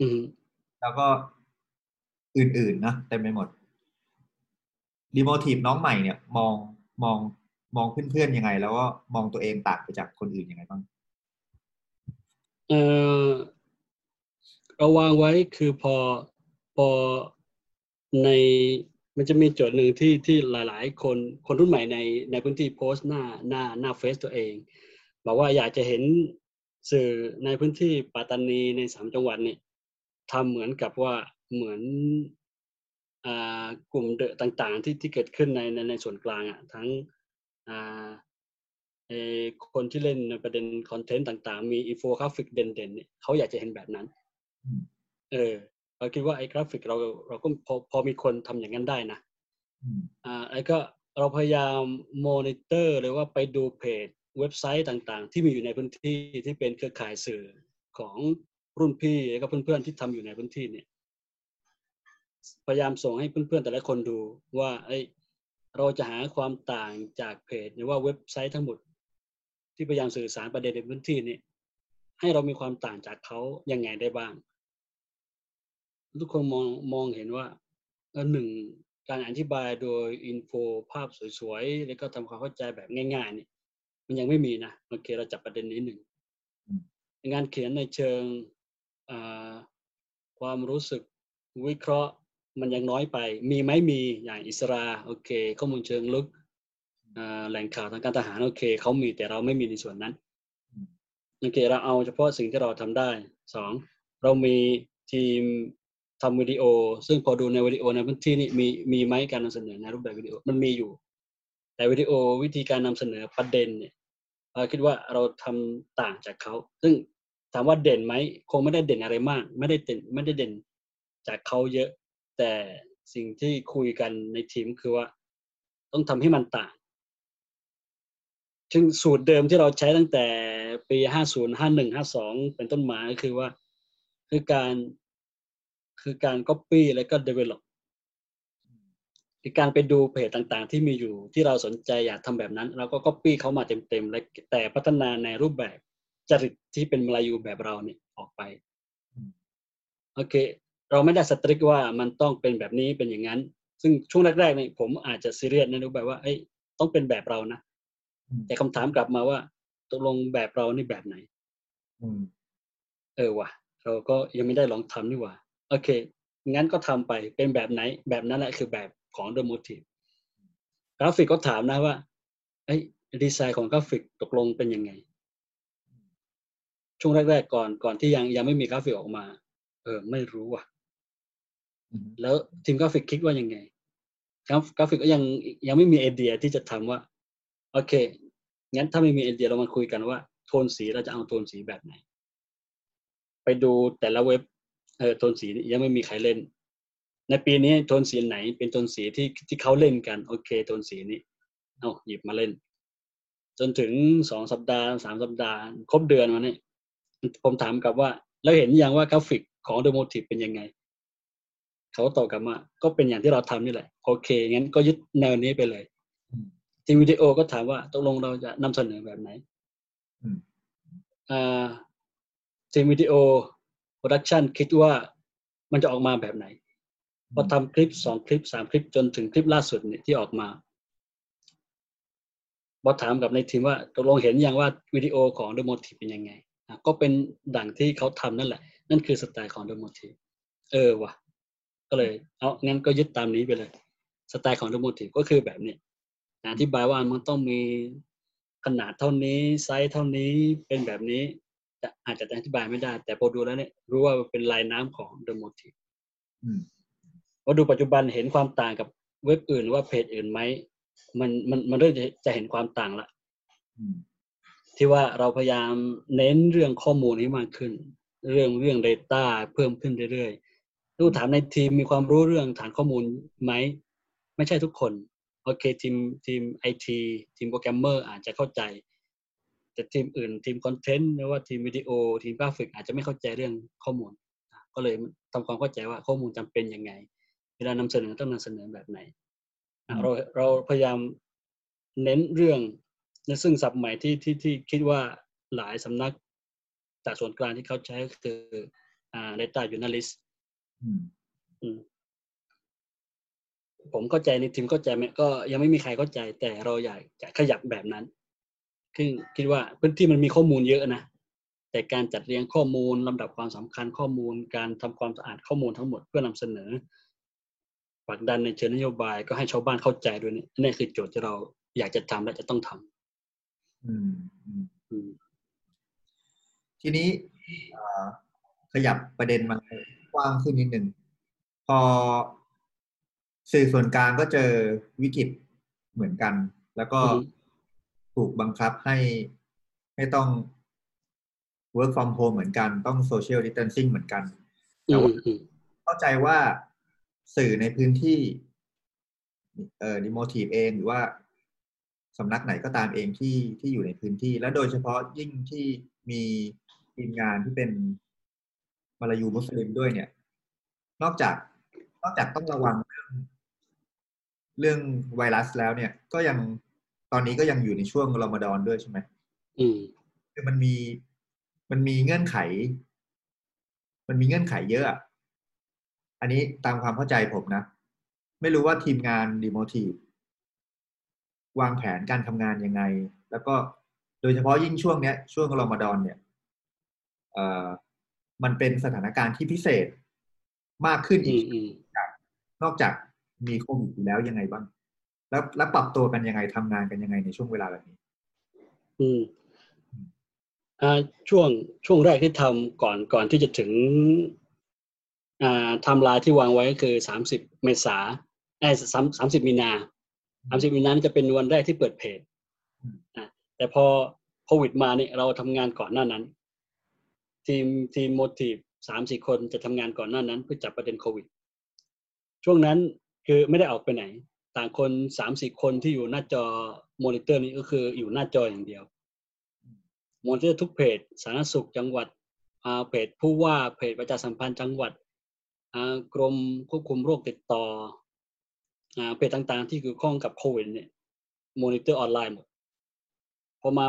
อืมแล้วก็อื่นๆนะเต็มไปหมดดีโมทีฟน้องใหม่เนี่ย มองมอง มองเพื่อนๆยังไง แล้วก็มองตัวเองต่างไปจากคนอื่นยังไงบ้างเออเราวางไว้คือพอพอในมันจะมีโจทย์หนึ่งที่ที่หลายๆ คนคนรุ่นใหม่ในในพื้นที่โพสต์หน้าหน้าหน้าเฟซตัวเอง บอกว่าอยากจะเห็นสื่อในพื้นที่ปัตตานีในสามจังหวัดเนี่ยทำเหมือนกับว่าเหมือนอ่ากลุ่ม The ต่างๆ ที่ที่เกิดขึ้นในในในส่วนกลางอะทั้ง คนที่เล่นในประเด็นคอนเทนต์ต่าง ๆ มีอินโฟกราฟิกเด่นๆเนี่ยเขาอยากจะเห็นแบบนั้นอืมเออเราคิดว่าไอ้กราฟิกเราเราก็พอพอมีคนทำอย่างนั้นได้นะอืมอ่าแล้วก็เราพยายามมอนิเตอร์หรือว่าไปดูเพจเว็บไซต์ต่างๆ ที่มีอยู่ในพื้นที่ที่เป็นเครือข่ายสื่อของรุ่นพี่แล้วก็เพื่อนๆที่ทำอยู่ในพื้นที่เนี่ย พยายามส่งให้เพื่อนๆแต่ละคนดูว่าเอ้ย เราจะหาความต่างจากเพจหรือว่าเว็บไซต์ทั้งหมด ที่พยายามสื่อสารประเด็นในพื้นที่นี้ให้เรามีความต่างจากเขายังไงได้บ้าง ทุกคนมองมองเห็นว่าเออหนึ่งการอธิบายโดยอินโฟภาพสวยๆ แล้วก็ทำความเข้าใจแบบง่ายๆเนี่ยมันยังไม่มีนะโอเคเราจับประเด็นนี้หนึ่งงานเขียนในเชิงอ่าความรู้สึกวิเคราะห์ มันยังน้อยไป มีไหมมีอย่างอิสราโอเค ข้อมูลเชิงลึกแหล่งข่าวทางการทหารโอเคเขามีแต่เราไม่มีในส่วนนั้นโอเคเราเอาเฉพาะสิ่งที่เราทำได้สองเรามีทีมทำวิดีโอ ซึ่งพอดูในวิดีโอในพื้นที่นี่มีมีไหมการนำเสนอในรูปแบบวิดีโอมันมีอยู่ แต่วิดีโอวิธีการนำเสนอประเด็นเนี่ยเราคิดว่าเราทำต่างจากเขา ซึ่งถามว่าเด่นไหมคงไม่ได้เด่นอะไรมาก ไม่ได้เด่นไม่ได้เด่นจากเขาเยอะ แต่สิ่งที่คุยกันในทีมคือว่า ต้องทำให้มันต่าง ซึ่งสูตรเดิมที่เราใช้ตั้งแต่ปี 50 51 52 เป็นต้นมาก็คือว่า คือการคือการ copy แล้วก็ develop คือการไปดูเพจต่างๆ ที่มีอยู่ที่เราสนใจอยากทำแบบนั้น เราก็ copy เขามาเต็มๆและแต่พัฒนาในรูปแบบจริตที่เป็นมลายูแบบเราเนี่ยออกไป โอเค เราไม่ได้สตริกว่ามันต้องเป็นแบบนี้เป็นอย่างนั้น ซึ่งช่วงแรกๆเนี่ยผมอาจจะซีเรียสในรูปแบบว่าเอ้ยต้องเป็นแบบเรานะอืมแต่คำถามกลับมาว่าตกลงแบบเรานี่แบบไหนอืมเออว่ะ เราก็ยังไม่ได้ลองทำนี่หว่าโอเค งั้นก็ทำไปเป็นแบบไหน แบบนั้นแหละคือแบบของ The Motive กราฟิกก็ถามนะว่าไอ้ดีไซน์ของกราฟิกตกลงเป็นยังไง ช่วงแรกๆก่อนก่อนที่ยังยังไม่มีกราฟิกออกมา เออ ไม่รู้ว่ะอืม แล้วทีมกราฟิกคิดว่ายังไงกราฟกราฟิกก็ยังยังไม่มีไอเดียที่จะทำว่า โอเค งั้นถ้าไม่มีไอเดียเรามาคุยกันว่า โทนสีเราจะเอาโทนสีแบบไหน ไปดูแต่ละเว็บเออโทนสียังไม่มีใครเล่น ในปีนี้โทนสีไหน เป็นโทนสีที่ที่เขาเล่นกัน โอเค โทนสีนี้ เอาหยิบมาเล่น จนถึงสองสัปดาห์สามสัปดาห์ ครบเดือนมาเนี่ยผมถามกลับว่า แล้วเห็นยังว่ากราฟิกของ The Motive เป็นยังไง เขาตอบกลับมาก็เป็นอย่างที่เราทำนี่แหละ โอเคงั้นก็ยึดแนวนี้ไปเลยอืมทีมวิดีโอก็ถามว่าตกลงเราจะนำเสนอแบบไหนอืมอ่าทีมวิดีโอ production คิดว่ามันจะออกมาแบบไหนพอทำคลิปสองคลิปสามคลิปจนถึงคลิปล่าสุดเนี่ยที่ออกมาพอถามกับในทีมว่าตกลงเห็นยังว่าวิดีโอของ The Motive เป็นยังไงอะก็เป็นดั่งที่เขาทำนั่นแหละ นั่นคือสไตล์ของ The Motive เออว่ะ ก็เลยเอางั้นก็ยึดตามนี้ไปเลย สไตล์ของ The Motive ก็คือแบบนี้อธิบายว่ามันต้องมีขนาดเท่านี้ไซส์เท่านี้เป็นแบบนี้แต่อาจจะอธิบายไม่ได้ แต่พอดูแล้วเนี่ย รู้ว่าเป็นลายน้ำของ The Motive อืมพอดูปัจจุบันเห็นความต่างกับเว็บอื่นหรือว่าเพจอื่นไหมมันมันมันเริ่มจะจะเห็นความต่างละอืมที่ว่าเราพยายามเน้นเรื่องข้อมูลให้มากขึ้น เรื่องเรื่อง Data เพิ่มขึ้นเรื่อยๆ ดูถามในทีมมีความรู้เรื่องฐานข้อมูลไหม ไม่ใช่ทุกคน โอเคทีมทีมไอทีทีมโปรแกรมเมอร์อาจจะเข้าใจ แต่ทีมอื่นทีมคอนเทนต์หรือว่าทีมวิดีโอ ทีมกราฟิกอาจจะไม่เข้าใจเรื่องข้อมูล ก็เลยทำความเข้าใจว่าข้อมูลจำเป็นยังไง เวลานำเสนอต้องนำเสนอแบบไหนเราเราพยายามเน้นเรื่องและซึ่งศัพท์ใหม่ที่ที่ที่คิดว่าหลายสำนักจากส่วนกลางที่เขาใช้ก็คืออ่า data journalist ผมเข้าใจในทีมเข้าใจไหมก็ยังไม่มีใครเข้าใจ แต่เราอยากจะขยับแบบนั้นคือคิดว่าพื้นที่มันมีข้อมูลเยอะนะแต่การจัดเรียงข้อมูลลำดับความสำคัญข้อมูล การทำความสะอาดข้อมูลทั้งหมดเพื่อนำเสนอผลักดันในเชิงนโยบายก็ให้ชาวบ้านเข้าใจด้วยนี่นี่คือโจทย์ที่เราอยากจะทำและจะต้องทำอืมอืมอืมทีนี้ขยับประเด็นมา กว้างขึ้นนิดหนึ่งพอสื่อส่วนกลางก็เจอวิกฤตเหมือนกัน แล้วก็ถูกบังคับให้ให้ต้อง work from home เหมือนกันต้อง social distancing เหมือนกันแต่ว่าเข้าใจว่าสื่อในพื้นที่ เอ่อดิโมทีฟเองหรือว่าสำนักไหนก็ตามเองที่ที่อยู่ในพื้นที่ และโดยเฉพาะยิ่งที่มีทีมงานที่เป็น มาลายูมุสลิมด้วยเนี่ย นอกจากนอกจากต้องระวังเรื่องเรื่องไวรัสแล้วเนี่ย ก็ยังตอนนี้ก็ยังอยู่ในช่วงรอมฎอนด้วยใช่ไหมอืมคือมันมีมันมีเงื่อนไข มันมีเงื่อนไขเยอะอันนี้ตามความเข้าใจผมนะ ไม่รู้ว่าทีมงานดีโมทีฟวางแผนการทำงานยังไง แล้วก็โดยเฉพาะยิ่งช่วงเนี้ย ช่วงรอมฎอนเนี่ยเอ่อ มันเป็นสถานการณ์ที่พิเศษมากขึ้นอีกนอกจากมีโควิดแล้วยังไงบ้าง แล้วแล้วปรับตัวกันยังไงทำงานกันยังไงในช่วงเวลาแบบนี้ อืมอ่าช่วงช่วงแรกที่ทำก่อนก่อนที่จะถึงอ่าทำลายที่วางไว้ก็คือสามสิบเมษาไอ้สามสามสิบมีนาสามสิบมีนาจะเป็นวันแรกที่เปิดเพจอ่าแต่พอโควิดมาเนี่ยเราทำงานก่อนหน้านั้น ทีมทีม Motive สามสี่คนจะทำงานก่อนหน้านั้นเพื่อจับประเด็นโควิด ช่วงนั้นคือไม่ได้ออกไปไหน ต่างคนสามสี่คนที่อยู่หน้าจอมอนิเตอร์นี้ก็คืออยู่หน้าจออย่างเดียวมอนิเตอร์ทุกเพจ สาธารณสุขจังหวัดเพจผู้ว่าเพจประชาสัมพันธ์จังหวัดกรมควบคุมโรคติดต่อเพจต่างๆ ที่เกี่ยวข้องกับโควิดเนี่ยมอนิเตอร์ออนไลน์หมดพอมา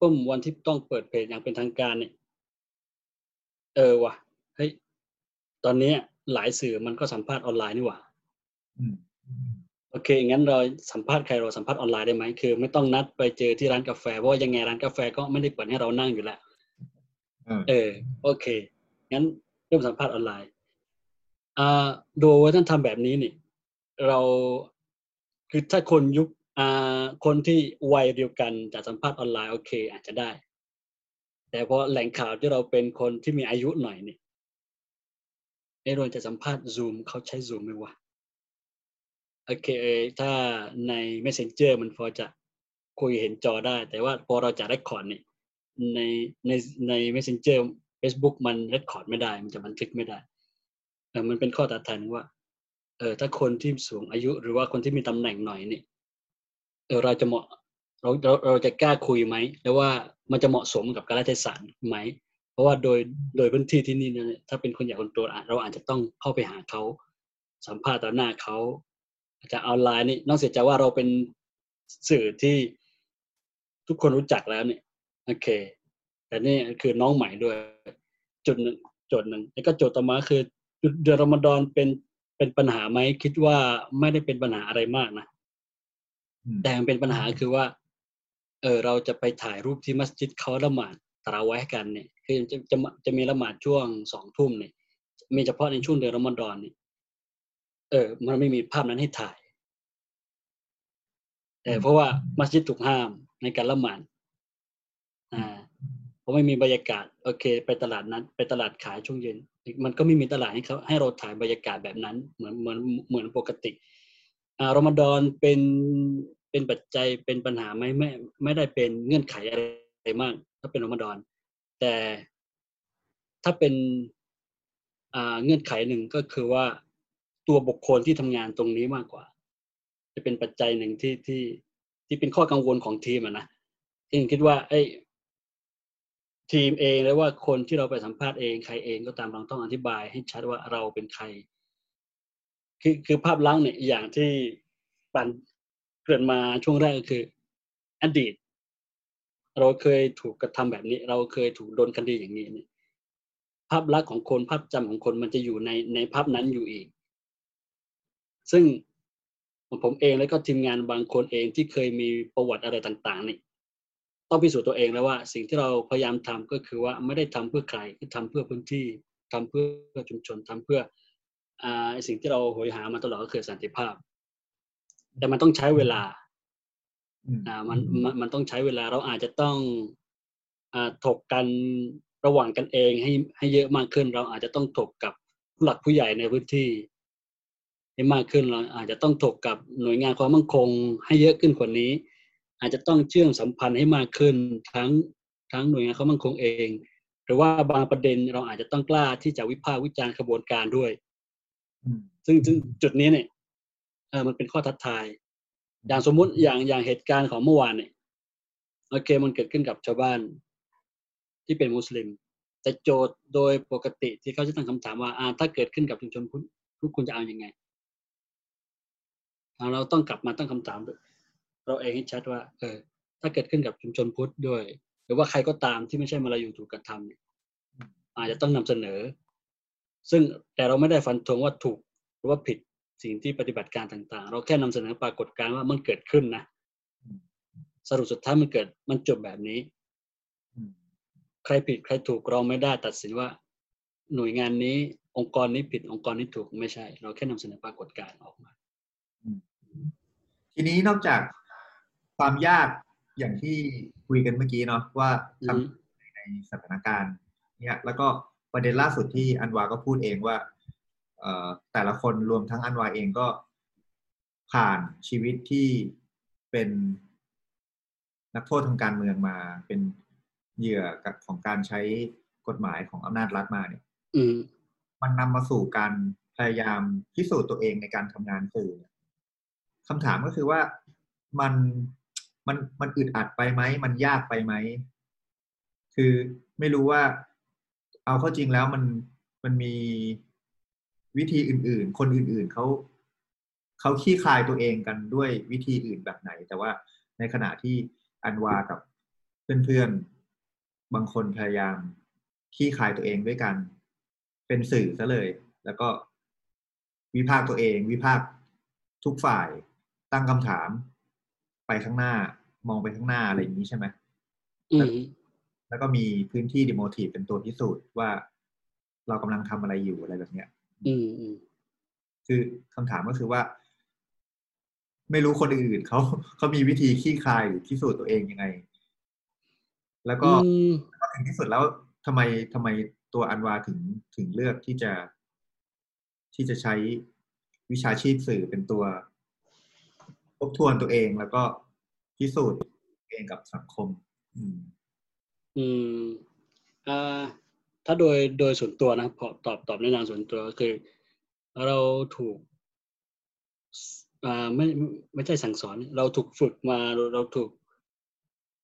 ปุ๊บวันที่ต้องเปิดเพจอย่างเป็นทางการเนี่ย เออว่ะเฮ้ยตอนนี้หลายสื่อมันก็สัมภาษณ์ออนไลน์นี่หว่าโอเคงั้นเราสัมภาษณ์ใครเราสัมภาษณ์ออนไลน์ได้ไหมคือ ไม่ต้องนัดไปเจอที่ร้านกาแฟเพราะว่ายังไงร้านกาแฟก็ไม่ได้เปิดให้เรานั่งอยู่แล้วเออ โอเค งั้นเริ่มสัมภาษณ์ออนไลน์อ่าดูว่าท่านทำแบบนี้นี่เราคือถ้าคนยุคอ่าคนที่วัยเดียวกันจะสัมภาษณ์ออนไลน์โอเค อาจจะได้ แต่พอแหล่งข่าวที่เราเป็นคนที่มีอายุหน่อยนี่เอรอนจะสัมภาษณ์ซูมเขาใช้ซูมไหมวะโอเคถ้าใน Messenger มันพอจะคุยเห็นจอได้ แต่ว่าพอเราจะรคคอร์ดเนี่ยในในใน Messenger Facebook มันรคคอร์ดไม่ได้ มันจะบันทึกไม่ได้เออมันเป็นข้อตัดทันว่าเออถ้าคนที่สูงอายุหรือว่าคนที่มีตำแหน่งหน่อยนี่เออเราจะเหมาะเราเราเราจะกล้าคุยไหมแล้วว่า มันจะเหมาะสมกับการรัฐศาสตร์ไหม เพราะว่าโดยโดยพื้นที่ที่นี่เนี่ยถ้าเป็นคนใหญ่คนโตเราอาจจะต้องเข้าไปหาเขาสัมภาษณ์ต่อหน้าเขาจะออนไลน์นี่นอกเสียจากว่าเราเป็นสื่อที่ทุกคนรู้จักแล้วเนี่ยโอเค แต่นี่คือน้องใหม่ด้วย จุดหนึ่งจุดหนึ่งแล้วก็จุดต่อมาคือเดือนรอมฎอนเป็นเป็นปัญหาไหมคิดว่าไม่ได้เป็นปัญหาอะไรมากนะแต่เป็นปัญหาคือว่า เออเราจะไปถ่ายรูปที่มัสยิดเขาละหมาดตราไว้กันเนี่ยคือจะจะจะมีละหมาดช่วงสองทุ่มเนี่ยมีเฉพาะในช่วงเดือนรอมฎอนเนี่ยเออ มันไม่มีภาพนั้นให้ถ่ายแต่เพราะว่ามัสยิดถูกห้ามในการละหมาดอ่าเพราะไม่มีบรรยากาศ โอเค ไปตลาดนั้น ไปตลาดขายช่วงเย็น มันก็ไม่มีตลาดให้เขาให้เราถ่ายบรรยากาศแบบนั้น เหมือนเหมือนเหมือนปกติ อ่ารอมฎอนเป็น เป็นปัจจัยเป็นปัญหาไหมไม่ไม่ได้เป็นเงื่อนไขอะไรมาก ถ้าเป็นรอมฎอน แต่ถ้าเป็นเงื่อนไขหนึ่งก็คือว่าตัวบุคคลที่ทำงานตรงนี้มากกว่า จะเป็นปัจจัยหนึ่งที่ที่ที่เป็นข้อกังวลของทีมนะที่คิดว่า ไอ้ทีมเองแล้วว่าคนที่เราไปสัมภาษณ์เองใครเองก็ตามเราต้องอธิบายให้ชัดว่าเราเป็นใคร คือคือภาพลักษณ์เนี่ยอย่างที่ปัน เกิดมาช่วงแรกก็คือ อดีต เราเคยถูกกระทำแบบนี้ เราเคยถูกโดนคดีอย่างนี้เนี่ยภาพลักษณ์ของคนภาพจำของคนมันจะอยู่ในในภาพนั้นอยู่อีก ซึ่งผมเองแล้วก็ทีมงานบางคนเองที่เคยมีประวัติอะไรต่างๆนี่ต้องพิสูจน์ตัวเองแล้วว่า สิ่งที่เราพยายามทำก็คือว่าไม่ได้ทำเพื่อใครคือทำเพื่อพื้นที่ทำเพื่อชุมชนทำเพื่ออสิ่งที่เราโหยหามาตลอดก็คือสันติภาพ แต่มันต้องใช้เวลาอ่ามันมันมันต้องใช้เวลาเราอาจจะต้องถกกันระหว่างกันเองให้ให้เยอะมากขึ้น เราอาจจะต้องถกกับผู้หลักผู้ใหญ่ในพื้นที่ ให้มากขึ้นเราอาจจะต้องถกกับหน่วยงานความมั่นคง ให้เยอะขึ้นกว่านี้ อาจจะต้องเชื่อมสัมพันธ์ให้มากขึ้น ทั้งทั้งหน่วยงานความมั่นคงเอง หรือว่าบางประเด็นเราอาจจะต้องกล้าที่จะวิพากษ์วิจารณ์กระบวนการด้วยซึ่งซึ่งจุดนี้เนี่ย เออมันเป็นข้อทัดทาย อย่างสมมุติอย่างอย่างเหตุการณ์ของเมื่อวานเนี่ยโอเคมันเกิดขึ้นกับชาวบ้านที่เป็นมุสลิม แต่โจทย์โดยปกติที่เขาจะตั้งคำถามว่าอ่าถ้าเกิดขึ้นกับชุมชนพุทธทุกคุณจะเอาอยัางไง เราต้องกลับมาตั้งคำถามเราเองให้ชัดว่า เออ ถ้าเกิดขึ้นกับชุมชนพุทธด้วย หรือว่าใครก็ตามที่ไม่ใช่มาลายูถูกกระทำเนี่ยอาจจะต้องนำเสนอ ซึ่งแต่เราไม่ได้ฟันธงว่าถูกหรือว่าผิด สิ่งที่ปฏิบัติการต่างๆ เราแค่นำเสนอปรากฏการณ์ว่ามันเกิดขึ้นนะสรุปสุดท้ายมันเกิดมันจบแบบนี้ ใครผิดใครถูกเราไม่ได้ตัดสินว่า หน่วยงานนี้องค์กรนี้ผิดองค์กรนี้ถูกไม่ใช่ เราแค่นำเสนอปรากฏการณ์ออกมา ทีนี้นอกจากความยากอย่างที่คุยกันเมื่อกี้เนาะว่าทำในสถานการณ์ เนี่ย แล้วก็ประเด็นล่าสุดที่อันวาก็พูดเองว่า แต่ละคนรวมทั้งอันวาเองก็ผ่านชีวิตที่เป็นนักโทษทางการเมืองมา เป็นเหยื่อของการใช้กฎหมายของอำนาจรัฐมาเนี่ยมันนำมาสู่การพยายามพิสูจน์ตัวเองในการทำงานสื่อคำถามก็คือว่ามันมันมันอึดอัดไปไหม มันยากไปไหม คือไม่รู้ว่า เอาเข้าจริงแล้วมันมันมี วิธีอื่น ๆ คนอื่น ๆเขาเขาขี้คลายตัวเองกันด้วยวิธีอื่นแบบไหน แต่ว่าในขณะที่อันวากับเพื่อนๆ บางคนพยายามขี้คลายตัวเองด้วยกันเป็นสื่อซะเลย แล้วก็วิพากษ์ตัวเอง วิพากษ์ทุกฝ่ายตั้งคำถาม ไปข้างหน้ามองไปข้างหน้าอะไรอย่างนี้ใช่ไหมแล้วก็มีพื้นที่ดิโมทีฟเป็นตัวพิสูจน์ว่า เรากำลังทำอะไรอยู่อะไรแบบเนี้ย อืมคือคำถามก็คือว่า ไม่รู้คนอื่นเขาเขามีวิธีขี้คายหรือพิสูจน์ตัวเองยังไง แล้วก็ก็ถึงที่สุดแล้วทำไมทำไมตัวอันวาถึงถึงเลือกที่จะที่จะใช้วิชาชีพสื่อเป็นตัวทบทวนตัวเองแล้วก็พิสูจน์เองกับสังคม อืม อืมอ่า ถ้าโดยโดยส่วนตัวนะพอตอบตอบในนามส่วนตัวคือ เราถูกอ่าไม่ไม่ใช่สั่งสอน เราถูกฝึกมาเราถูก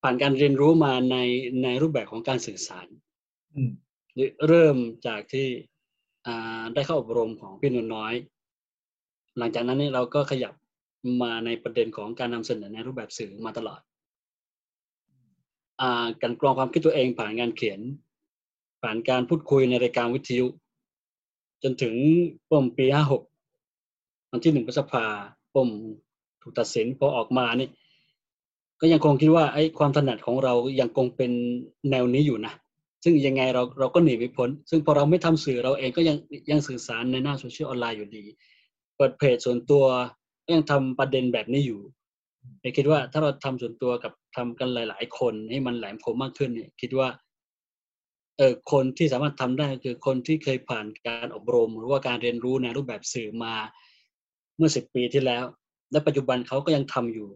ผ่านการเรียนรู้มาในในรูปแบบของการสื่อสารเริ่มจากที่ได้เข้าอบรมของพี่นุ่นน้อย หลังจากนั้นนี่เราก็ขยับมาในประเด็นของการนำเสนอในรูปแบบสื่อมาตลอดอการกรองความคิดตัวเองผ่านงานเขียน ผ่านการพูดคุยในรายการวิทยุ จนถึงปมปีห้าหกวันที่หนึ่งพฤษภาปมถูกตัดสินพอออกมานี่ ก็ยังคงคิดว่าไอ้ความถนัดของเรายังคงเป็นแนวนี้อยู่นะ ซึ่งยังไงเราเราก็หนีไม่พ้น ซึ่งพอเราไม่ทำสื่อเราเองก็ยังยังสื่อสารในหน้าโซเชียลออนไลน์อยู่ดี เปิดเพจส่วนตัวยังทำประเด็นแบบนี้อยู่ไม่คิดว่าถ้าเราทำส่วนตัวกับทำกันหลาย ๆ คนให้มันแหลมคมมากขึ้นเนี่ยคิดว่า เออคนที่สามารถทำได้คือคนที่เคยผ่านการอบรม หรือว่าการเรียนรู้ในรูปแบบสื่อมาเมื่อสิบปีที่แล้ว และปัจจุบันเขาก็ยังทำอยู่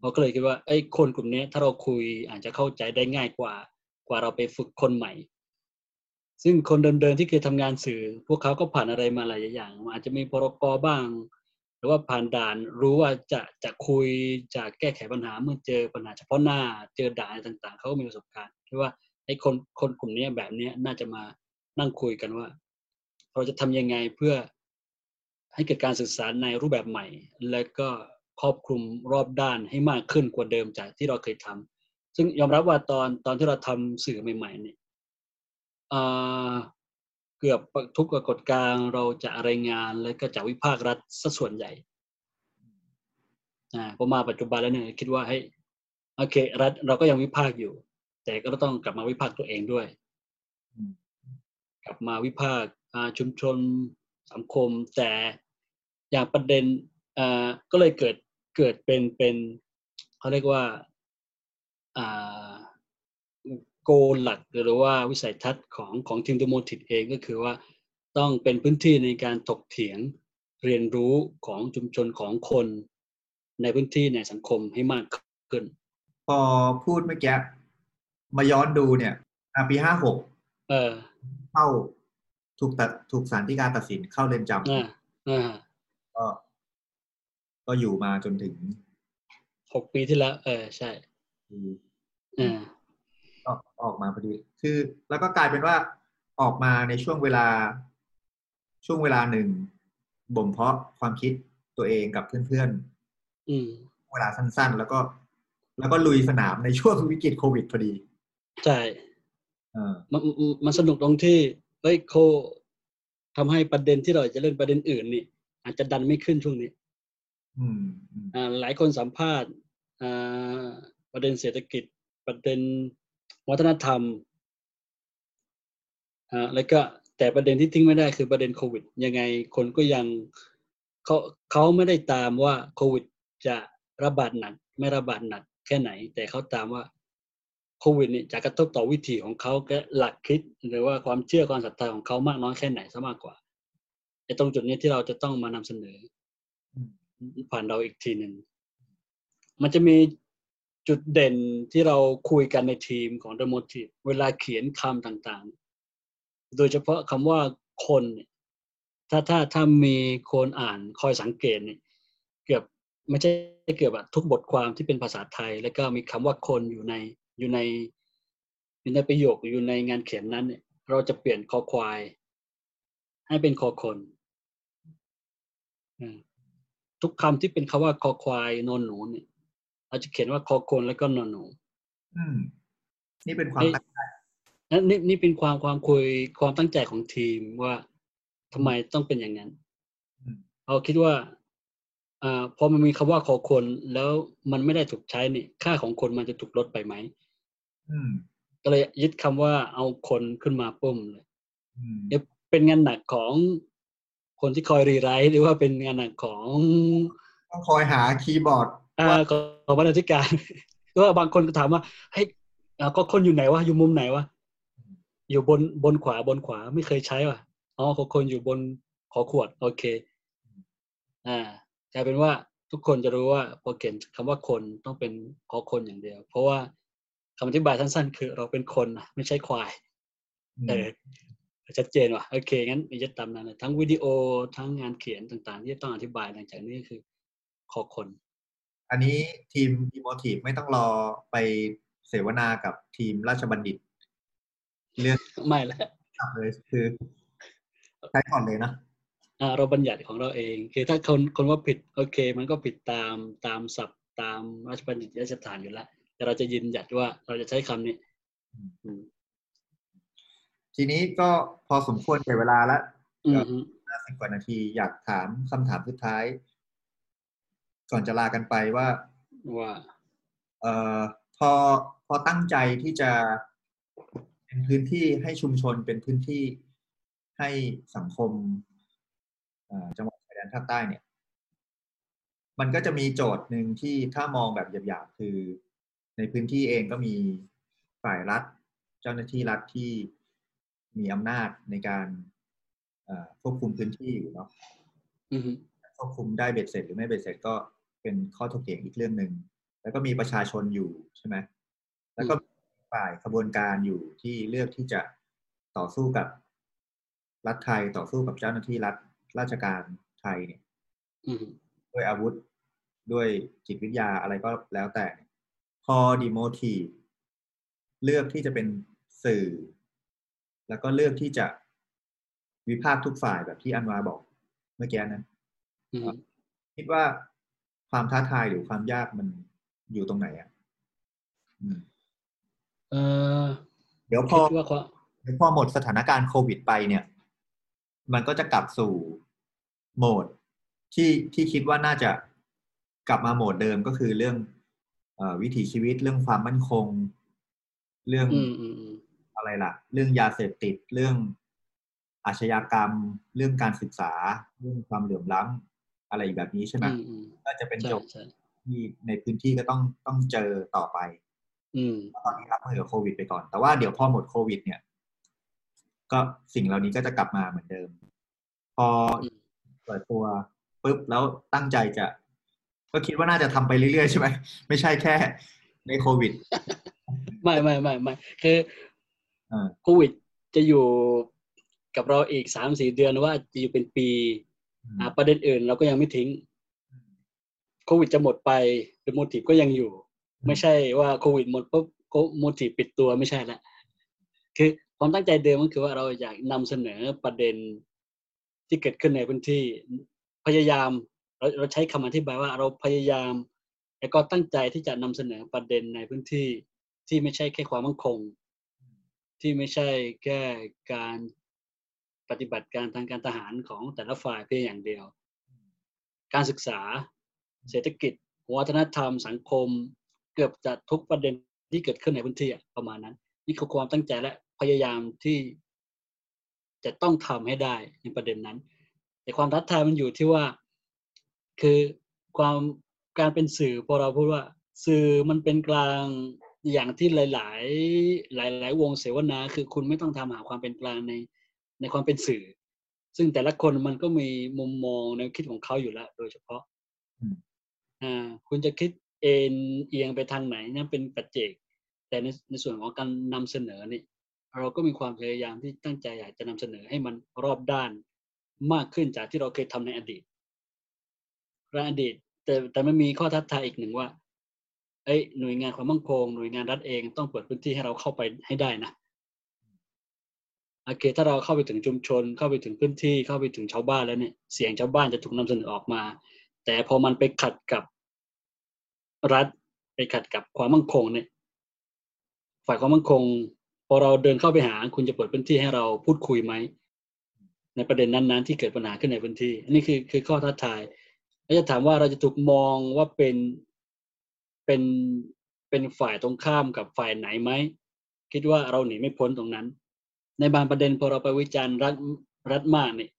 เราก็เลยคิดว่าไอ้คนกลุ่มนี้ถ้าเราคุยอาจจะเข้าใจได้ง่ายกว่ากว่าเราไปฝึกคนใหม่ ซึ่งคนเดิมๆที่เคยทำงานสื่อ พวกเขาก็ผ่านอะไรมาหลายอย่าง อาจจะมีพรกรบ้าง หรือว่าผ่านด่านรู้ว่าจะจะคุยจะแก้ไขปัญหาเมื่อเจอปัญหาเฉพาะหน้าเจอด่านต่างๆเขาก็มีประสบการณ์ที่ว่า ไอ้คนคนกลุ่มนี้แบบนี้น่าจะมานั่งคุยกันว่า เราจะทำยังไงเพื่อให้เกิดการศึกษาในรูปแบบใหม่ แล้วก็ครอบคลุมรอบด้านให้มากขึ้นกว่าเดิมจากที่เราเคยทำซึ่งยอมรับว่าตอนตอนที่เราทำสื่อใหม่ ๆ เนี่ยเกือบทุกปรากฏการเราจะรายงานและก็จะวิพากษ์รัฐซะส่วนใหญ่อ่าพอมาปัจจุบันแล้วเนี่ยคิดว่าให้โอเค รัฐเราก็ยังวิพากษ์อยู่ แต่ก็ต้องกลับมาวิพากษ์ตัวเองด้วย กลับมาวิพากษ์ชุมชนสังคม แต่อย่างประเด็นก็เลยเกิดเกิดเป็นเป็นเขาเรียกว่าโกหลักหรือว่าวิสัยทัศน์ของของทีมดูโมทิดเองก็คือว่าต้องเป็นพื้นที่ในการถกเถียงเรียนรู้ของชุมชนของคนในพื้นที่ในสังคมให้มากขึ้น พอพูดเมื่อกี้ มาย้อนดูเนี่ยปีห้าหกเออเข้าถูกตัดถูกสารที่การตัดสินเข้าเรือนจำอ่าอ่าก็ก็อยู่มาจนถึงหกปีที่แล้ว เออใช่ปีอ่าก็ออกมาพอดี คือ แล้วก็กลายเป็นว่าออกมาในช่วงเวลาช่วงเวลาหนึ่งบ่มเพาะความคิดตัวเองกับเพื่อนอืมๆเวลาสั้นๆ แล้วก็ แล้วก็ลุยสนามในช่วงวิกฤตโควิดพอดี ใช่เออมันมันมันสนุกตรงที่เฮ้ยโคทำให้ประเด็นที่เราจะเล่นประเด็นอื่นนี่ อาจจะดันไม่ขึ้นช่วงนี้อืมอืมอ่าหลายคนสัมภาษณ์อ่าประเด็นเศรษฐกิจประเด็นวัฒนธรรมอ่าแล้วก็แต่ประเด็นที่ทิ้งไม่ได้คือประเด็นโควิด ยังไงคนก็ยังเขาเขาไม่ได้ตามว่าโควิดจะระบาดหนัก ไม่ระบาดหนักแค่ไหน แต่เขาตามว่า โควิดนี่จะกระทบต่อวิถีของเขาและหลักคิดหรือว่าความเชื่อความศรัทธาของเขามากน้อยแค่ไหนซะมากกว่าไอ้ตรงจุดนี้ที่เราจะต้องมานำเสนอ ผ่านเราอีกทีหนึ่งมันจะมีจุดเด่นที่เราคุยกันในทีมของ The Motive เวลาเขียนคำต่างๆ โดยเฉพาะคำว่าคนถ้าถ้าถ้ามีคนอ่านคอยสังเกตเนี่ยเกือบไม่ใช่เกือบอะทุกบทความที่เป็นภาษาไทย แล้วก็มีคำว่าคนอยู่ใน อยู่ในอยู่ในประโยคอยู่ในงานเขียนนั้นเนี่ยเราจะเปลี่ยนคอควาย ให้เป็นคอคนอืมทุกคำที่เป็นคาว่าคอควายนอนหนูเนี่ยเราจะเขียนว่าคอคนแล้วก็นอนหนูอืมนี่เป็นความนี่ตั้งใจนั่นนี่นี่เป็นความความคุยความตั้งใจของทีมว่าทำไมต้องเป็นอย่างนั้นอืมเราคิดว่าอ่าพอมันมีคำว่าคอคนแล้วมันไม่ได้ถูกใช้นี่ค่าของคนมันจะถูกลดไปไหมอืม ก็เลยยึดคำว่าเอาคนขึ้นมาปุ่มเลยอืมเอ๊ะเป็นงานหนักของคนที่คอย rewrite หรือว่าเป็นงานหนักของต้องคอยหาคีย์บอร์ดอ่าของบรรณาธิการก็บางคนก็ถามว่าเฮ้ยอ่าคอคนอยู่ไหนวะอยู่มุมไหนวะอยู่บนบนขวาบนขวาไม่เคยใช้ว่ะอ๋อคอคนอยู่บนขอขวด โอเค อ่ากลายเป็นว่าทุกคนจะรู้ว่าพอเขียนคำว่าคนต้องเป็นคอคนอย่างเดียว เพราะว่า คำอธิบายสั้นๆ คือเราเป็นคนนะไม่ใช่ควายเออชัดเจนว่ะโอเคงั้นมีจะตามนั้นเลยทั้งวิดีโอทั้งงานเขียนต่างๆ ที่ต้องอธิบายหลังจากนี้คือขอคน อันนี้ทีมดีโมทีฟไม่ต้องรอไปเสวนากับทีมราชบัณฑิต เรื่องไม่แล้วจับเลยคือใช้ก่อนเลยนะอ่าเราบัญญัติของเราเอง คือถ้าคนคนว่าผิด โอเค มันก็ผิดตามตามศัพท์ตามราชบัณฑิตยสถานอยู่แล้ว แต่เราจะยืนหยัดว่าเราจะใช้คำนี้อืมทีนี้ก็พอสมควรแก่เวลาแล้วอืมฮึห้าสิบกว่านาทีอยากถามคำถามสุดท้าย ก่อนจะลากันไปว่าว่า เอ่อพอพอตั้งใจที่จะเป็นพื้นที่ให้ชุมชนเป็นพื้นที่ให้สังคมเอ่อจังหวัดชายแดนภาคใต้เนี่ย มันก็จะมีโจทย์หนึ่งที่ถ้ามองแบบหยาบๆคือ ในพื้นที่เองก็มีฝ่ายรัฐ เจ้าหน้าที่รัฐที่มีอำนาจในการเอ่อควบคุมพื้นที่อยู่เนาะอืมฮึควบคุมได้เบ็ดเสร็จหรือไม่เบ็ดเสร็จก็เป็นข้อถกเถียงอีกเรื่องหนึ่งแล้วก็มีประชาชนอยู่ใช่ไหมแล้วก็ฝ่ายขบวนการอยู่ที่เลือกที่จะต่อสู้กับรัฐไทยต่อสู้กับเจ้าหน้าที่รัฐราชการไทยเนี่ยอืมฮึด้วยอาวุธด้วยจิตวิทยาอะไรก็แล้วแต่ พอดีโมทีเลือกที่จะเป็นสื่อ แล้วก็เลือกที่จะวิพากษ์ทุกฝ่ายแบบที่อันวาบอกเมื่อกี้นะอืมฮึคิดว่าความท้าทายหรือความยากมันอยู่ตรงไหนอะอืมเออเดี๋ยวพอคิดว่าความเดี๋ยวพอหมดสถานการณ์โควิดไปเนี่ย มันก็จะกลับสู่โหมดที่ที่คิดว่าน่าจะกลับมาโหมดเดิมก็คือเรื่องเออ วิถีชีวิตเรื่องความมั่นคง เรื่องอืมอืมอืมอะไรล่ะ เรื่องยาเสพติดเรื่องอาชญากรรม เรื่องการศึกษา เรื่องความเหลื่อมล้ำอะไรแบบนี้ใช่ไหมอืมอืมก็จะเป็นใช่โจทย์ใช่ที่ในพื้นที่ก็ต้องต้องเจอต่อไป อืมตอนนี้รับมือกับโควิดไปก่อน แต่ว่าเดี๋ยวพอหมดโควิด เนี่ย ก็สิ่งเหล่านี้ก็จะกลับมาเหมือนเดิม พออืมเปิดตัวปุ๊บแล้วตั้งใจจะ ก็คิดว่าน่าจะทำไปเรื่อยๆใช่ไหมไม่ใช่แค่ในโควิด ไม่ไม่ไม่ไม่คือเออโควิดจะอยู่กับเราอีกสามสี่เดือนหรือว่าจะอยู่เป็นปีอืมอ่าประเด็นอื่นเราก็ยังไม่ทิ้งโควิดจะหมดไปแต่โมทีฟก็ยังอยู่ ไม่ใช่ว่าโควิดหมดปุ๊บโมทีฟปิดตัวไม่ใช่ละคือความตั้งใจเดิมก็คือว่าเราอยากนำเสนอประเด็นที่เกิดขึ้นในพื้นที่พยายาม เราเราใช้คำอธิบายว่าเราพยายามแล้วก็ตั้งใจที่จะนำเสนอประเด็นในพื้นที่ที่ไม่ใช่แค่ความมั่นคง ที่ไม่ใช่แค่การปฏิบัติการทางการทหารของแต่ละฝ่ายเพียงอย่างเดียว การศึกษาเศรษฐกิจ วัฒนธรรม สังคม เกือบจะทุกประเด็นที่เกิดขึ้นในพื้นที่ประมาณนั้น นี่คือความตั้งใจและพยายามที่จะต้องทำให้ได้ในประเด็นนั้น แต่ความท้าทายมันอยู่ที่ว่า คือความการเป็นสื่อพอเราพูดว่า สื่อมันเป็นกลางอย่างที่หลาย ๆ หลาย ๆ วงเสวนา คือคุณไม่ต้องทำหาความเป็นกลางในในความเป็นสื่อ ซึ่งแต่ละคนมันก็มีมุมมองแนวคิดของเขาอยู่แล้ว โดยเฉพาะอืมอ่าคุณจะคิดเอ็นเอียงไปทางไหนนั่นเป็นปัจเจก แต่ในในส่วนของการนำเสนอนี่เราก็มีความพยายามที่ตั้งใจอยากจะนำเสนอให้มันรอบด้านมากขึ้นจากที่เราเคยทำในอดีต ในอดีตแต่แต่มันมีข้อท้าทายอีกหนึ่งว่าเอ้ยหน่วยงานความมั่นคงหน่วยงานรัฐเองต้องเปิดพื้นที่ให้เราเข้าไปให้ได้นะโอเค ถ้าเราเข้าไปถึงชุมชน เข้าไปถึงพื้นที่เข้าไปถึงชาวบ้านแล้วเนี่ยเสียงชาวบ้านจะถูกนำเสนอออกมา แต่พอมันไปขัดกับรัฐไปขัดกับความมั่นคงเนี่ย ฝ่ายความมั่นคง พอเราเดินเข้าไปหา คุณจะเปิดพื้นที่ให้เราพูดคุยไหมในประเด็นนั้นๆ ที่เกิดปัญหาขึ้นในพื้นที่ อันนี้คือคือข้อท้าทาย แล้วจะถามว่าเราจะถูกมองว่าเป็นเป็นเป็นฝ่ายตรงข้ามกับฝ่ายไหนไหมคิดว่าเราหนีไม่พ้นตรงนั้น ในบางประเด็นพอเราไปวิจารณ์รัฐรัฐมากเนี่ย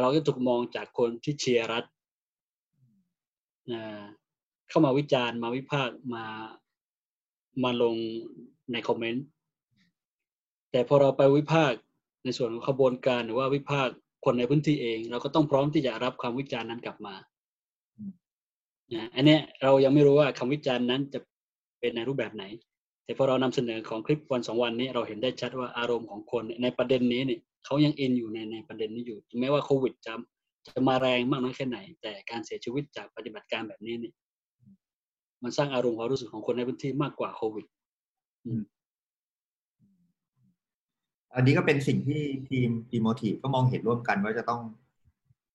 เราก็ถูกมองจากคนที่เชียร์รัฐอ่าเข้ามาวิจารณ์มาวิพากษ์มามาลงในคอมเมนต์แต่พอเราไปวิพากษ์ในส่วนของขบวนการหรือว่าวิพากษ์ คนในพื้นที่เอง เราก็ต้องพร้อมที่จะรับคำวิจารณ์นั้นกลับมาอืมนะอันเนี้ยเรายังไม่รู้ว่าคำวิจารณ์นั้นจะเป็นในรูปแบบไหน แต่พอเรานำเสนอของคลิปวันสองวันนี้เราเห็นได้ชัดว่าอารมณ์ของคนในประเด็นนี้เนี่ยเขายังอินอยู่ในในประเด็นนี้อยู่ถึงแม้ว่าโควิดจะจะมาแรงมากน้อยแค่ไหน แต่การเสียชีวิตจากปฏิบัติการแบบนี้เนี่ยมันสร้างอารมณ์ความรู้สึกของคนในพื้นที่มากกว่าโควิดอั นนี้ก็เป็นสิ่งที่ทีมทีมโมทีฟก็มองเห็นร่วมกันว่าจะต้อง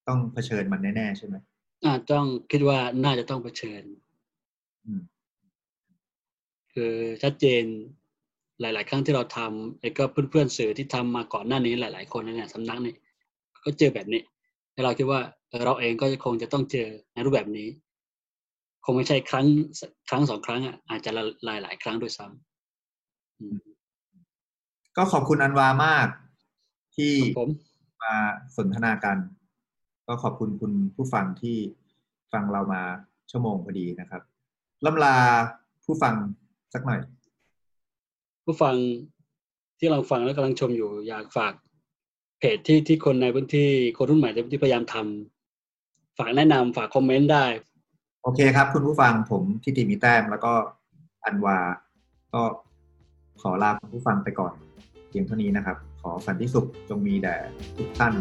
ต้องเผชิญมันแน่ๆใช่ไหมอ่าต้องคิดว่าน่าจะต้องเผชิญอืมคือชัดเจนหลาย ๆ ครั้งที่เราทำแล้วก็เพื่อนๆสื่อที่ทำมาก่อนหน้านี้หลาย ๆคนในเนี่ยสำนักนี่ก็เจอแบบนี้แล้วเราคิดว่าเออเราเองก็คงจะต้องเจอในรูปแบบนี้ คงไม่ใช่ครั้งครั้งสองครั้งอะอาจจะหลายหลายๆครั้งด้วยซ้ำอืม ก็ขอบคุณอันวามาก ที่ครับผมมาสนทนากัน ก็ขอบคุณคุณผู้ฟังที่ฟังเรามาชั่วโมงพอดีนะครับล่ำลาผู้ฟังสักหน่อย ผู้ฟังที่กำลังฟังและกำลังชมอยู่อยากฝากเพจที่ที่คนในพื้นที่คนรุ่นใหม่ในพื้นที่พยายามทำฝากแนะนำฝากคอมเมนต์ได้ โอเคครับ คุณผู้ฟังผมทิติมีแต้มแล้วก็อันวา ก็ขอลาคุณผู้ฟังไปก่อนเพียงเท่านี้นะครับ ขอสันติสุขจงมีแด่ทุกท่าน